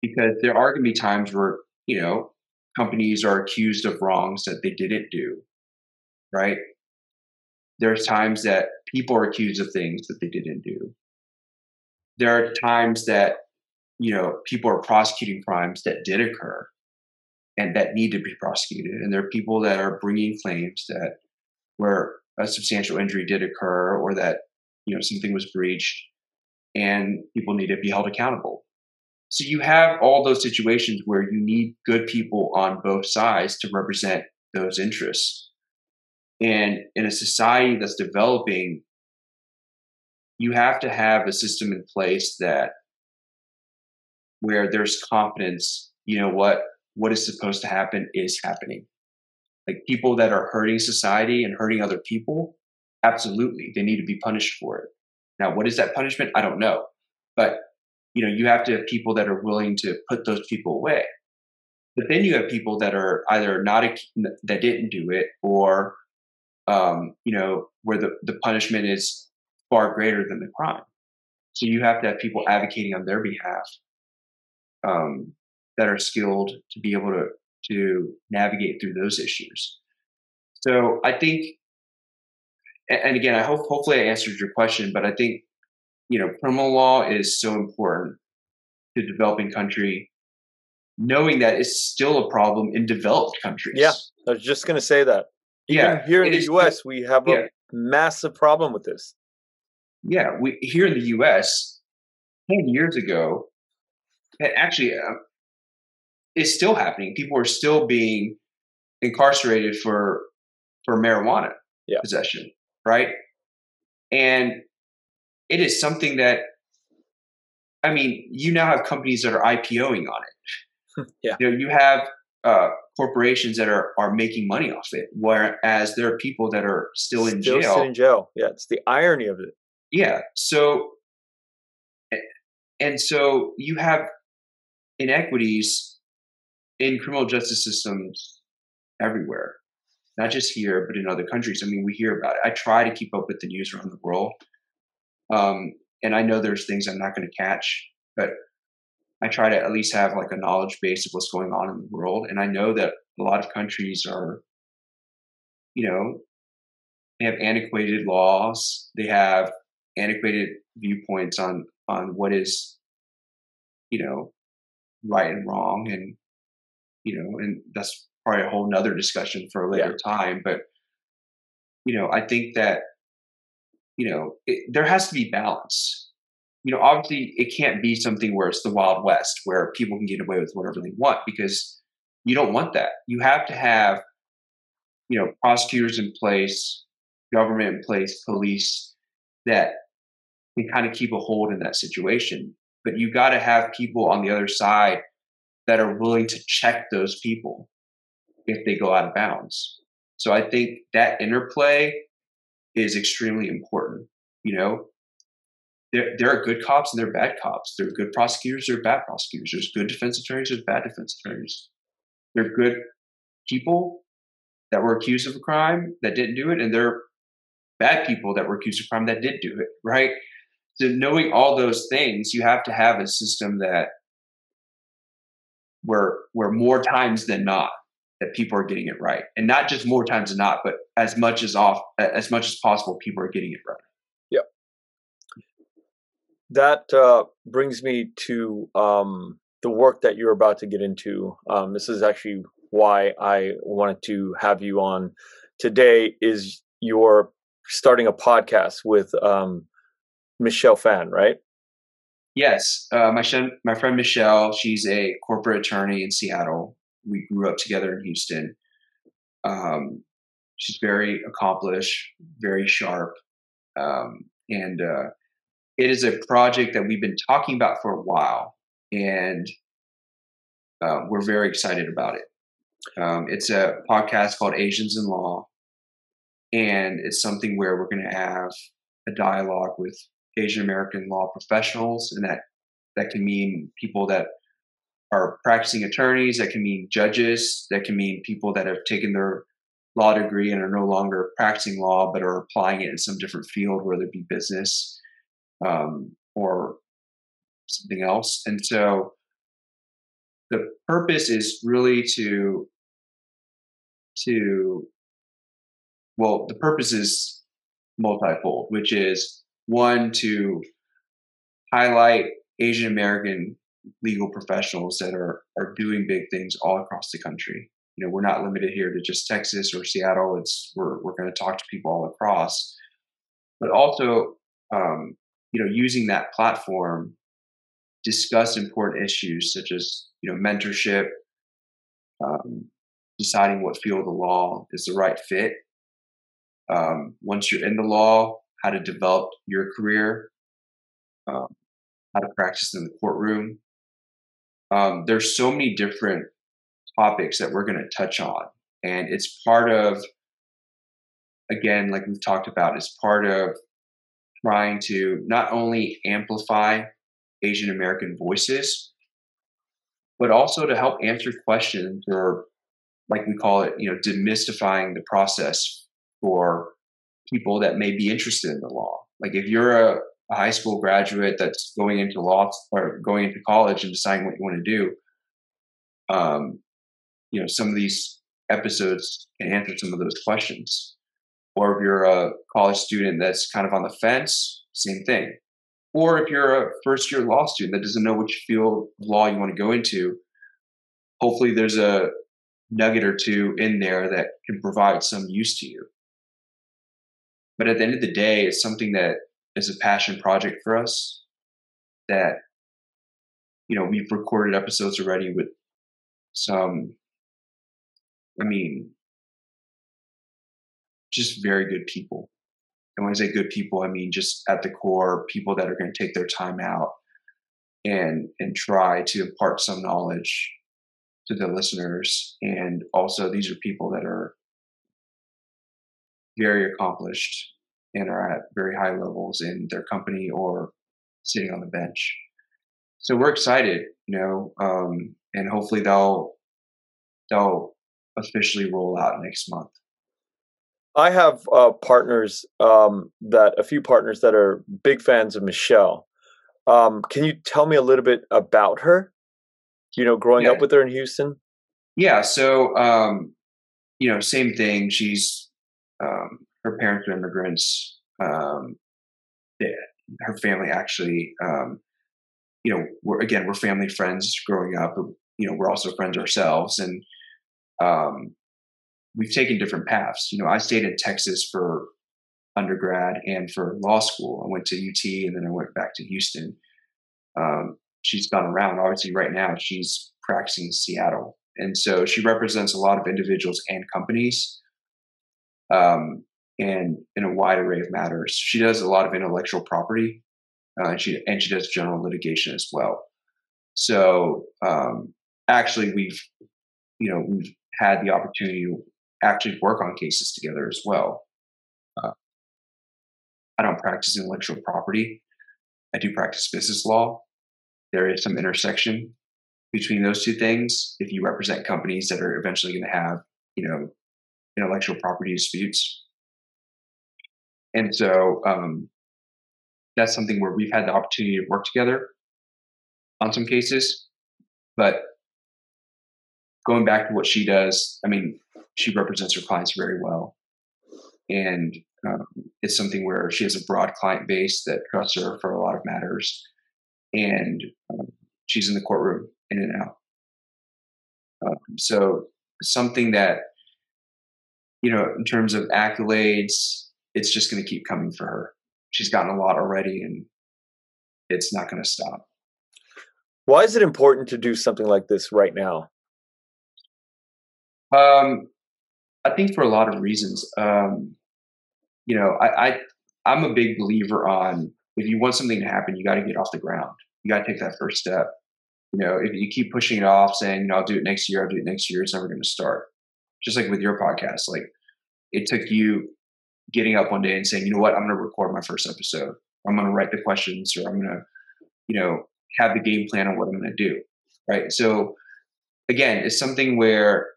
Because there are going to be times where you know companies are accused of wrongs that they didn't do right? There's times that people are accused of things that they didn't do. There are times that you know people are prosecuting crimes that did occur and that need to be prosecuted. And there are people that are bringing claims that where a substantial injury did occur or that you know something was breached and people need to be held accountable. So you have all those situations where you need good people on both sides to represent those interests. And in a society that's developing you have to have a system in place that where there's confidence you know what what is supposed to happen is happening. Like people that are hurting society and hurting other people absolutely they need to be punished for it. Now what is that punishment? I don't know. But you know you have to have people that are willing to put those people away. But then you have people that are either not a, that didn't do it or um, you know where the, the punishment is far greater than the crime. So you have to have people advocating on their behalf um, that are skilled to be able to to navigate through those issues so i think and again i hope hopefully i answered your question but i think you know, criminal law is so important to developing country, knowing that it's still a problem in developed countries. Yeah, I was just going to say that. Even yeah, here in the U.S., we have a massive problem with this. Yeah, we here in the U.S. ten years ago, actually, uh, it's still happening. People are still being incarcerated for for marijuana yeah. possession, right? And it is something that I mean, you now have companies that are IPOing on it. *laughs* yeah. You know, you have uh, corporations that are are making money off it, whereas there are people that are still in still jail. Still in jail. Yeah, it's the irony of it. Yeah. So, and so you have inequities in criminal justice systems everywhere, not just here, but in other countries. I mean, we hear about it. I try to keep up with the news around the world. Um, and I know there's things I'm not going to catch, but I try to at least have like a knowledge base of what's going on in the world. And I know that a lot of countries are, you know, they have antiquated laws. They have antiquated viewpoints on on what is, you know, right and wrong, and you know, and that's probably a whole nother discussion for a later yeah. time. But you know, I think that you know, it, there has to be balance. You know, obviously, it can't be something where it's the Wild West where people can get away with whatever they want because you don't want that. You have to have, you know, prosecutors in place, government in place, police that can kind of keep a hold in that situation. But you got to have people on the other side that are willing to check those people if they go out of bounds. So I think that interplay is extremely important. You know, there, there are good cops and there are bad cops. There are good prosecutors, there are bad prosecutors. There's good defense attorneys, there's bad defense attorneys. There are good people that were accused of a crime that didn't do it, and there are bad people that were accused of crime that did do it, right? So knowing all those things, you have to have a system that where where more times than not that people are getting it right, and not just more times than not, but as much as off as much as possible, people are getting it right. Yeah, That uh, brings me to um, the work that you're about to get into. Um, this is actually why I wanted to have you on today. Is you're starting a podcast with um, Michelle Phan, right? Yes, uh, my, sh- my friend Michelle, she's a corporate attorney in Seattle we grew up together in Houston. Um, she's very accomplished, very sharp, um, and uh, it is a project that we've been talking about for a while, and uh, we're very excited about it. Um, it's a podcast called Asians in Law, and it's something where we're going to have a dialogue with Asian American law professionals, and that that can mean people that are practicing attorneys, that can mean judges, that can mean people that have taken their law degree and are no longer practicing law but are applying it in some different field, whether it be business um, or something else. And so the purpose is really to to well, the purpose is multifold, which is one to highlight Asian American legal professionals that are are doing big things all across the country. You know, we're not limited here to just Texas or Seattle. It's we're we're going to talk to people all across, but also um, you know using that platform discuss important issues such as you know mentorship, um, deciding what field of law is the right fit. Um, once you're in the law, how to develop your career, um, how to practice in the courtroom. Um, there's so many different topics that we're going to touch on, and it's part of, again, like we've talked about, it's part of trying to not only amplify Asian American voices, but also to help answer questions or, like we call it, you know, demystifying the process for people that may be interested in the law. Like if you're a, a high school graduate that's going into law or going into college and deciding what you want to do, um, you know, some of these episodes can answer some of those questions. Or if you're a college student that's kind of on the fence, same thing. Or if you're a first year law student that doesn't know which field of law you want to go into, hopefully there's a nugget or two in there that can provide some use to you. But at the end of the day, it's something that is a passion project for us that, you know, we've recorded episodes already with some, I mean, just very good people and when I say good people, I mean just at the core, people that are going to take their time out and and try to impart some knowledge to the listeners. And also, these are people that are very accomplished and are at very high levels in their company or sitting on the bench. So we're excited, you know, um, and hopefully they'll they'll officially roll out next month. I have uh, partners um, that a few partners that are big fans of Michelle. Um, can you tell me a little bit about her? You know, growing yeah. up with her in Houston. Yeah. So, um, you know, same thing. She's um, her parents are immigrants. Um, yeah, her family actually, um, you know, we're again we're family friends growing up. You know, we're also friends ourselves, and um, we've taken different paths. You know, I stayed in Texas for undergrad and for law school. I went to UT and then I went back to Houston. Um, she's gone around. Obviously, right now she's practicing in Seattle, and so she represents a lot of individuals and companies, um, and in a wide array of matters. She does a lot of intellectual property, uh, and she and she does general litigation as well. So um, actually, we've you know we've had the opportunity to actually work on cases together as well. Uh, I don't practice intellectual property. I do practice business law. There is some intersection between those two things. If you represent companies that are eventually going to have, you know, intellectual property disputes, and so um, that's something where we've had the opportunity to work together on some cases. But going back to what she does, I mean, she represents her clients very well. And um, it's something where she has a broad client base that trusts her for a lot of matters. And um, she's in the courtroom in and out. Um, so, something that, you know, in terms of accolades, it's just going to keep coming for her. She's gotten a lot already, and it's not going to stop. Why is it important to do something like this right now? Um, I think for a lot of reasons. Um, you know, I, I I'm a big believer on if you want something to happen, you got to get off the ground. You got to take that first step. You know, if you keep pushing it off, saying, you know, I'll do it next year, I'll do it next year, it's never going to start. Just like with your podcast, like it took you getting up one day and saying, you know what, I'm going to record my first episode. I'm going to write the questions, or I'm going to, you know, have the game plan on what I'm going to do. Right. So again, it's something where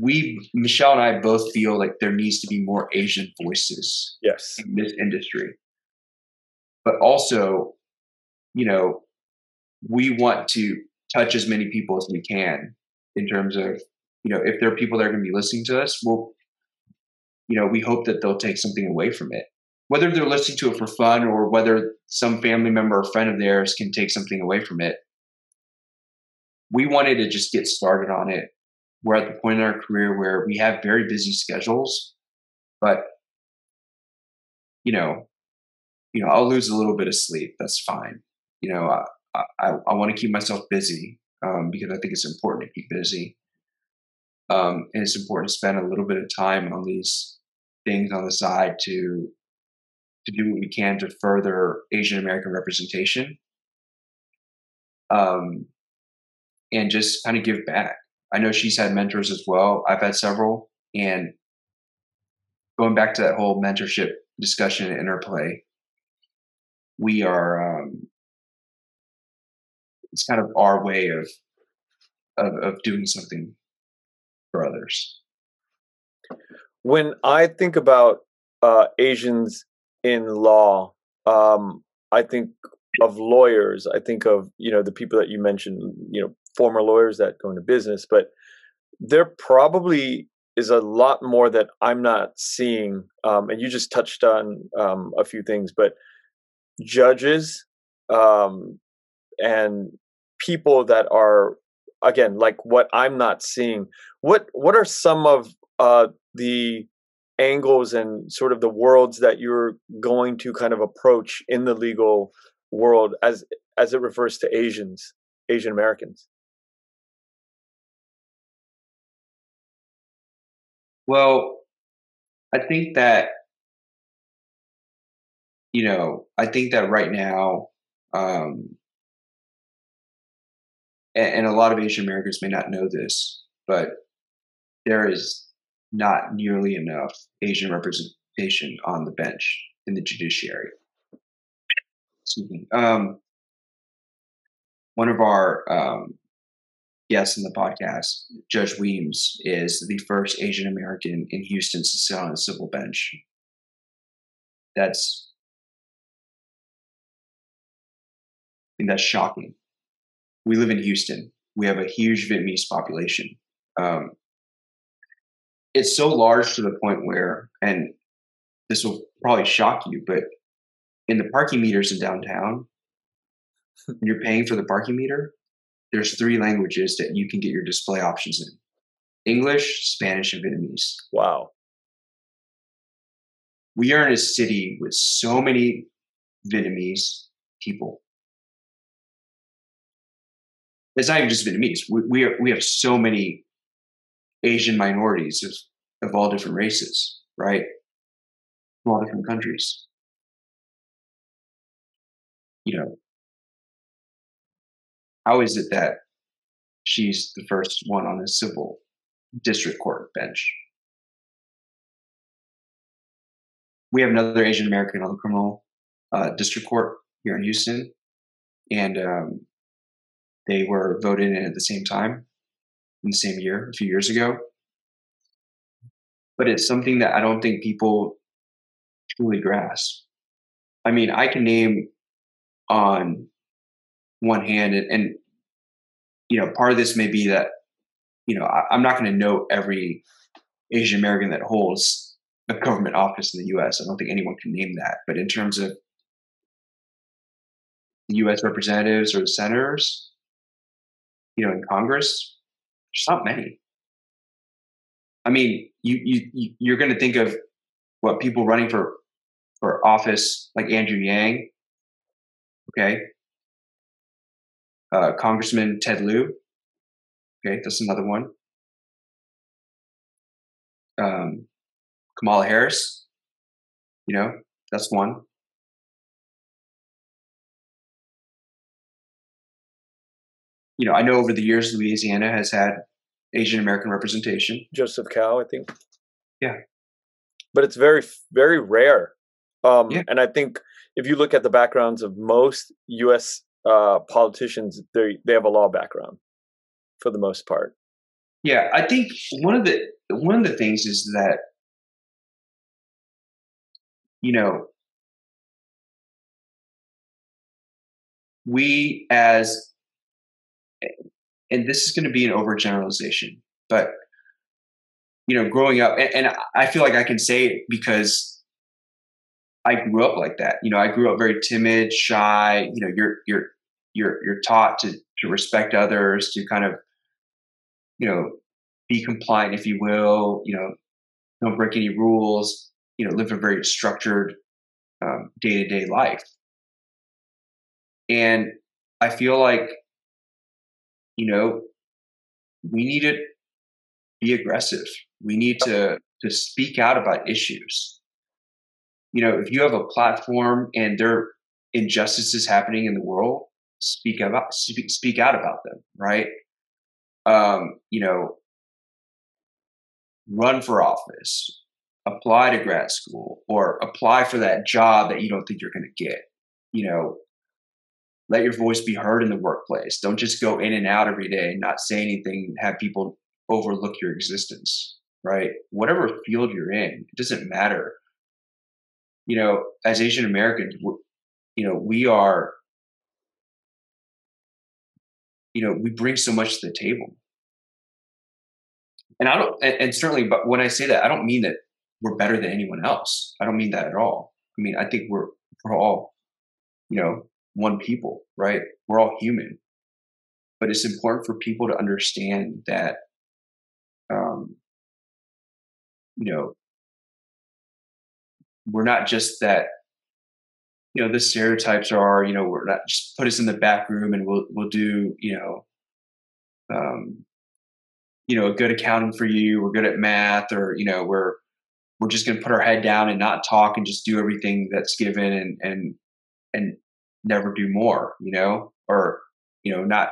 we Michelle and I both feel like there needs to be more Asian voices yes in this industry. But also, you know, we want to touch as many people as we can in terms of, you know, if there are people that are going to be listening to us, we'll, you know, we hope that they'll take something away from it. Whether they're listening to it for fun or whether some family member or friend of theirs can take something away from it. We wanted to just get started on it we're at the point in our career where we have very busy schedules, but you know, you know, I'll lose a little bit of sleep. That's fine. You know, I I, I want to keep myself busy um, because I think it's important to keep busy, um, and it's important to spend a little bit of time on these things on the side to to do what we can to further Asian American representation, um, and just kind of give back. I know she's had mentors as well. I've had several. And going back to that whole mentorship discussion and interplay, we are, um, it's kind of our way of, of, of doing something others. When I think about uh, Asians in law, um, I think of lawyers. I think of you know the people that you mentioned, you know, former lawyers that go into business, but there probably is a lot more that I'm not seeing. Um, and you just touched on um, a few things, but judges um, and people that are again like what I'm not seeing. What what are some of uh, the angles and sort of the worlds that you're going to kind of approach in the legal world as as it refers to Asians, Asian Americans? Well, I think that you know, I think that right now, um, and, a lot of Asian Americans may not know this, but there is not nearly enough Asian representation on the bench in the judiciary. Um, one of our um, guest in the podcast, Judge Weems, is the first Asian American in Houston to sit on a civil bench. That's I that's shocking. We live in Houston. We have a huge Vietnamese population. Um, it's so large to the point where, and this will probably shock you, but in the parking meters in downtown, you're paying for the parking meter, there's three languages that you can get your display options in English, Spanish, and Vietnamese. Wow. We are in a city with so many Vietnamese people. It's not even just Vietnamese. We, we, are, we have so many Asian minorities of, of all different races, right? From all different countries. You know, how is it that she's the first one on a civil district court bench? We have another Asian American on the criminal uh, district court here in Houston, and um, they were voted in at the same time in the same year, a few years ago. But it's something that I don't think people truly grasp. I mean, I can name on one hand and, and you know part of this may be that you know I, i'm not going to know every asian american that holds a government office in the us i don't think anyone can name that but in terms of us representatives or the senators you know in congress there's not many i mean you you you're going to think of what people running for for office like andrew yang okay uh, Congressman Ted Lieu. Okay, that's another one. Um, Kamala Harris. You know, that's one. You know, I know over the years Louisiana has had Asian American representation. Joseph Cao, I think. Yeah. But it's very, very rare. Um, Yeah. And I think if you look at the backgrounds of most U.S. Uh, politicians, they they have a law background for the most part. Yeah, I think one of the one of the things is that you know we as and this is going to be an overgeneralization, but you know, growing up, and, and I feel like I can say it because I grew up like that. You know, I grew up very timid, shy. You know, you're you're you're you're taught to to respect others, to kind of you know be compliant, if you will. You know, don't break any rules. You know, live a very structured day to day life. And I feel like, you know, we need to be aggressive. We need to to speak out about issues. You know, if you have a platform and there are injustices happening in the world, speak about speak, speak out about them, right? Um, you know, run for office, apply to grad school, or apply for that job that you don't think you're going to get. You know, let your voice be heard in the workplace. Don't just go in and out every day and not say anything have people overlook your existence, right? Whatever field you're in, it doesn't matter. You know, as Asian Americans, you know, we are, you know, we bring so much to the table. And I don't, and, and certainly, but when I say that, I don't mean that we're better than anyone else. I don't mean that at all. I mean, I think we're, we're all, you know, one people, right? We're all human. But it's important for people to understand that, um, you know, we're not just that, you know, the stereotypes are, you know, we're not just put us in the back room and we'll, we'll do, you know, um, you know, a good accounting for you, we're good at math, or, you know, we're, we're just going to put our head down and not talk and just do everything that's given and, and, and never do more, you know, or, you know, not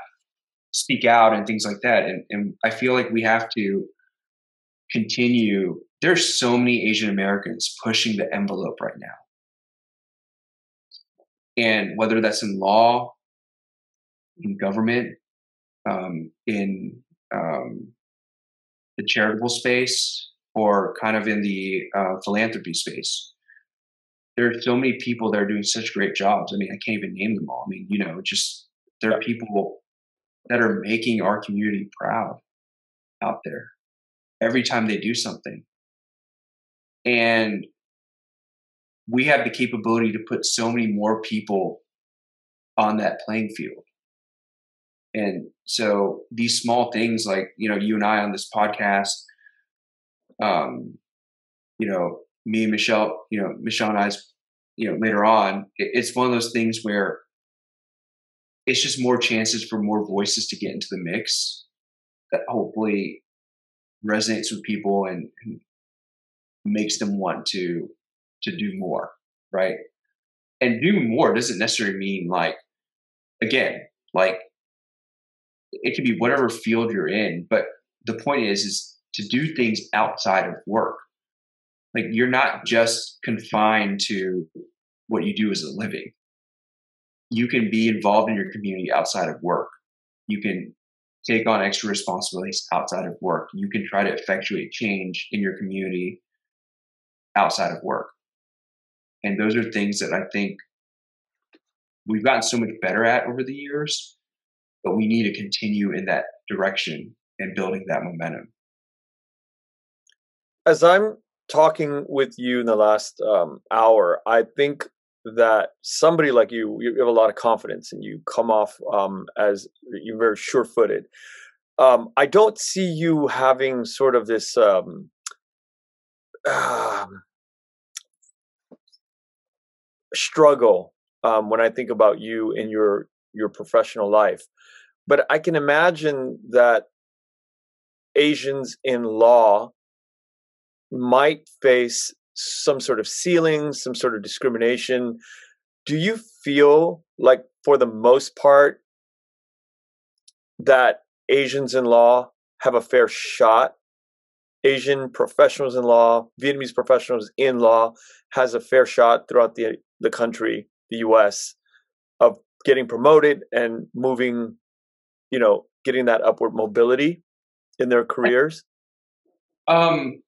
speak out and things like that. And, and I feel like we have to continue. There's so many Asian Americans pushing the envelope right now. And whether that's in law, in government, um, in um, the charitable space, or kind of in the uh, philanthropy space, there are so many people that are doing such great jobs. I mean, I can't even name them all. I mean, you know, just there are people that are making our community proud out there every time they do something. And we have the capability to put so many more people on that playing field. And so these small things like, you know, you and I on this podcast, um, you know, me and Michelle, you know, Michelle and I's, you know, later on, it's one of those things where it's just more chances for more voices to get into the mix that hopefully resonates with people and, and makes them want to to do more, right? And do more doesn't necessarily mean like again, like it could be whatever field you're in, but the point is is to do things outside of work. Like you're not just confined to what you do as a living. You can be involved in your community outside of work. You can take on extra responsibilities outside of work. You can try to effectuate change in your community outside of work. And those are things that I think we've gotten so much better at over the years, but we need to continue in that direction and building that momentum. As I'm talking with you in the last um, hour, I think that somebody like you, you have a lot of confidence and you come off um, as you're very sure footed. Um, I don't see you having sort of this um, struggle um, when I think about you in your your professional life. But I can imagine that Asians in law might face some sort of ceiling, some sort of discrimination. Do you feel like, for the most part, that Asians in law have a fair shot. Asian professionals in law, Vietnamese professionals in law has a fair shot throughout the the country, the US, of getting promoted and moving, you know, getting that upward mobility in their careers? Um,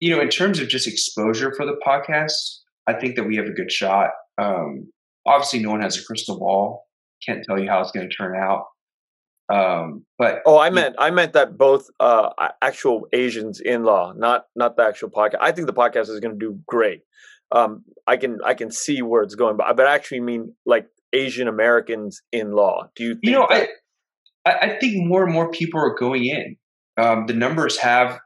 you know, in terms of just exposure for the podcast, I think that we have a good shot. Um, obviously, no one has a crystal ball. Can't tell you how it's going to turn out. Um, but oh, I meant I meant that both uh, actual Asians in law, not not the actual podcast. I think the podcast is going to do great. Um, I can I can see where it's going, but but I actually mean like Asian Americans in law. Do you? you know, that- I I think more and more people are going in. Um, the numbers have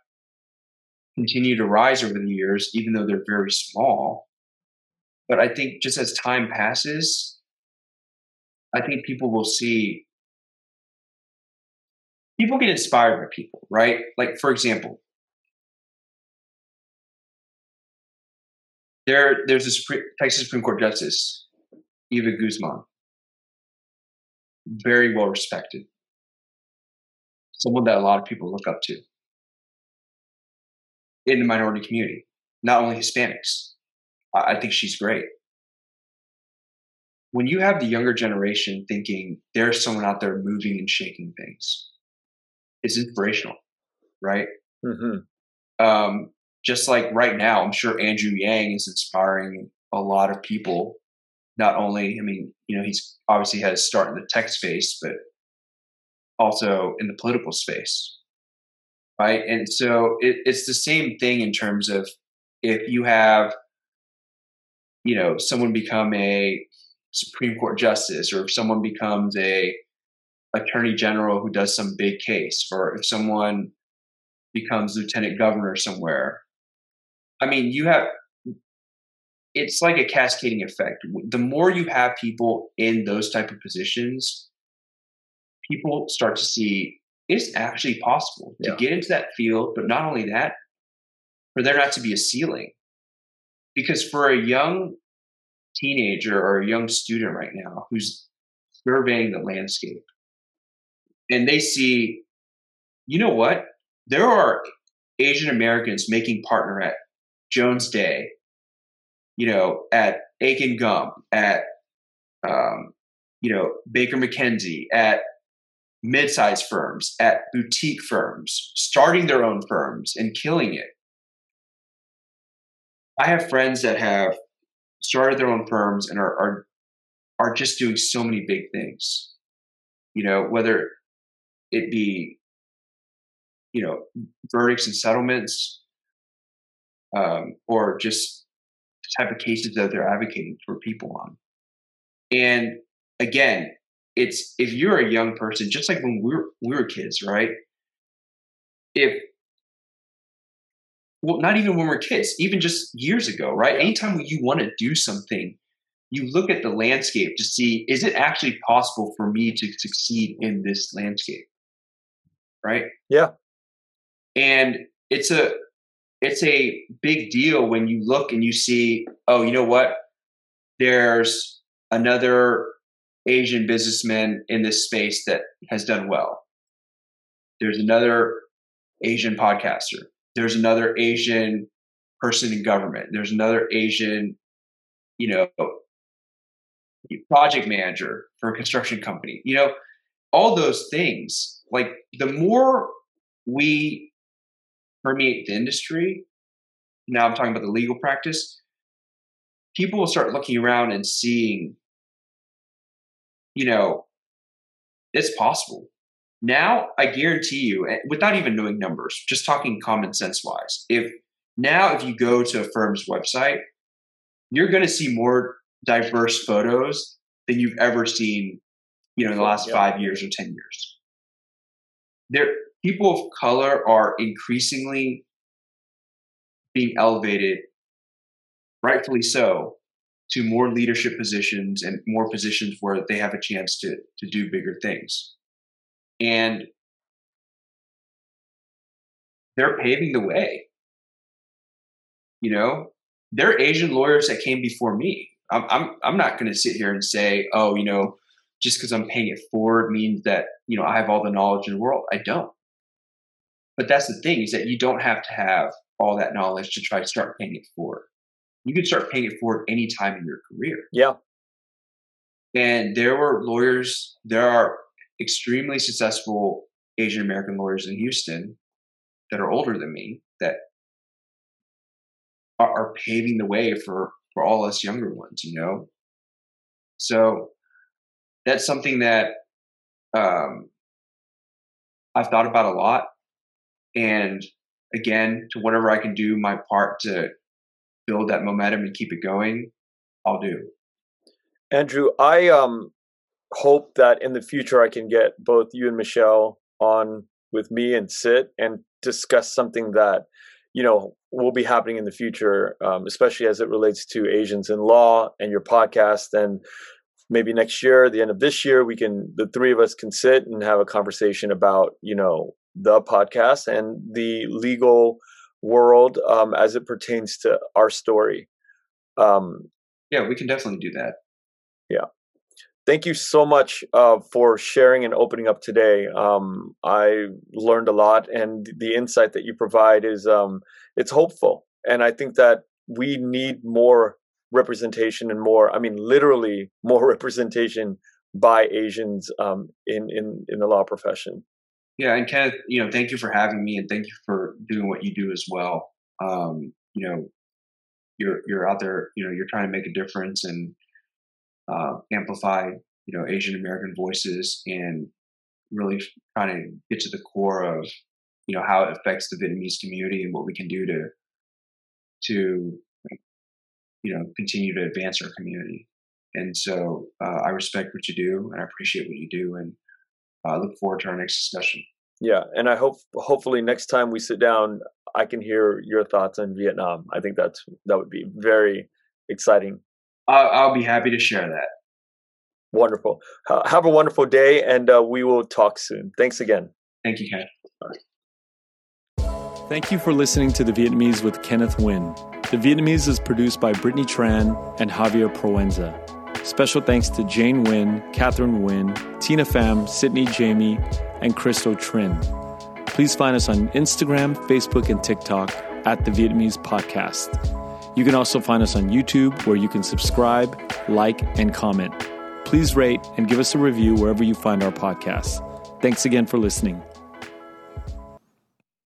continued to rise over the years, even though they're very small. But I think just as time passes, I think people will see people get inspired by people, right? Like, for example, there there's a Supreme, Texas Supreme Court Justice, Eva Guzman, very well respected, someone that a lot of people look up to in the minority community, not only Hispanics. I, I think she's great. When you have the younger generation thinking there's someone out there moving and shaking things, it's inspirational, right? Mm-hmm. Um, just like right now, I'm sure Andrew Yang is inspiring a lot of people. Not only, I mean, you know, he's obviously had a start in the tech space, but also in the political space right? And so it, it's the same thing in terms of if you have, you know, someone become a Supreme Court justice, or if someone becomes a attorney general who does some big case, or if someone becomes lieutenant governor somewhere. I mean, you have it's like a cascading effect. The more you have people in those type of positions, people start to see it's actually possible to yeah. get into that field, but not only that, for there not to be a ceiling. Because for a young teenager or a young student right now who's surveying the landscape and they see, you know what? There are Asian Americans making partner at Jones Day, you know, at Akin Gump, at um, you know Baker McKenzie, at mid-sized firms, at boutique firms, starting their own firms and killing it. I have friends that have started their own firms and are are are just doing so many big things. You know, whether it be you know verdicts and settlements, um, or just the type of cases that they're advocating for people on. And again, it's if you're a young person, just like when we were we were kids, right? If well, not even when we're kids, even just years ago, right? Anytime you want to do something, you look at the landscape to see is it actually possible for me to succeed in this landscape, right? Yeah. And it's a it's a big deal when you look and you see, oh, you know what? There's another Asian businessman in this space that has done well. There's another Asian podcaster. There's another Asian person in government. There's another Asian, you know, project manager for a construction company. You know, all those things. Like the more we permeate the industry, now I'm talking about the legal practice, people will start looking around and seeing you know, it's possible. Now, I guarantee you, eh, without even knowing numbers, just talking common sense wise, if now if you go to a firm's website, you're going to see more diverse photos than you've ever seen, you know, in the last yeah. five years or ten years. There, people of color are increasingly being elevated, rightfully so, to more leadership positions and more positions where they have a chance to to do bigger things and they're paving the way you know there are asian lawyers that came before me i'm i'm, I'm not going to sit here and say oh you know just because I'm paying it forward means that, you know, I have all the knowledge in the world. I don't. But that's the thing is that you don't have to have all that knowledge to try to start paying it forward. You can start paying it forward any time in your career. Yeah. And there were lawyers, there are extremely successful Asian American lawyers in Houston that are older than me that are, are paving the way for for all us younger ones, you know. So that's something that um, I've thought about a lot, and again, to whatever I can do my part to build that momentum and keep it going, I'll do. Andrew, I um hope that in the future I can get both you and Michelle on with me and sit and discuss something that you know will be happening in the future, um, especially as it relates to Asians in law and your podcast. And maybe next year, the end of this year, we can the three of us can sit and have a conversation about you know the podcast and the legal world um, as it pertains to our story. Um, yeah, we can definitely do that. Yeah. Thank you so much uh, for sharing and opening up today. Um, I learned a lot, and the insight that you provide is um, it's hopeful. And I think that we need more representation and more, I mean, literally more *laughs* representation by Asians um, in in in the law profession. Yeah, and Kenneth, you know, thank you for having me, and thank you for doing what you do as well. Um, you know, you're you're out there, you know, you're trying to make a difference and uh, amplify, you know, Asian American voices and really trying to get to the core of, you know, how it affects the Vietnamese community and what we can do to, to, you know, continue to advance our community. And so uh, I respect what you do and I appreciate what you do and I uh, look forward to our next discussion. Yeah, and I hope hopefully next time we sit down, I can hear your thoughts on Vietnam. I think that's that would be very exciting I'll, I'll be happy to share that. Wonderful. Uh, have a wonderful day, and uh, we will talk soon. Thanks again. Thank you, Ken. Thank you for listening to The Vietnamese with Kenneth Nguyen. The Vietnamese is produced by Brittany Tran and Javier Proenza. Special thanks to Jane Wynn, Catherine Wynn, Tina Pham, Sydney Jamie, and Christo Trin. Please find us on Instagram, Facebook, and TikTok at The Vietnamese Podcast. You can also find us on YouTube where you can subscribe, like, and comment. Please rate and give us a review wherever you find our podcasts. Thanks again for listening.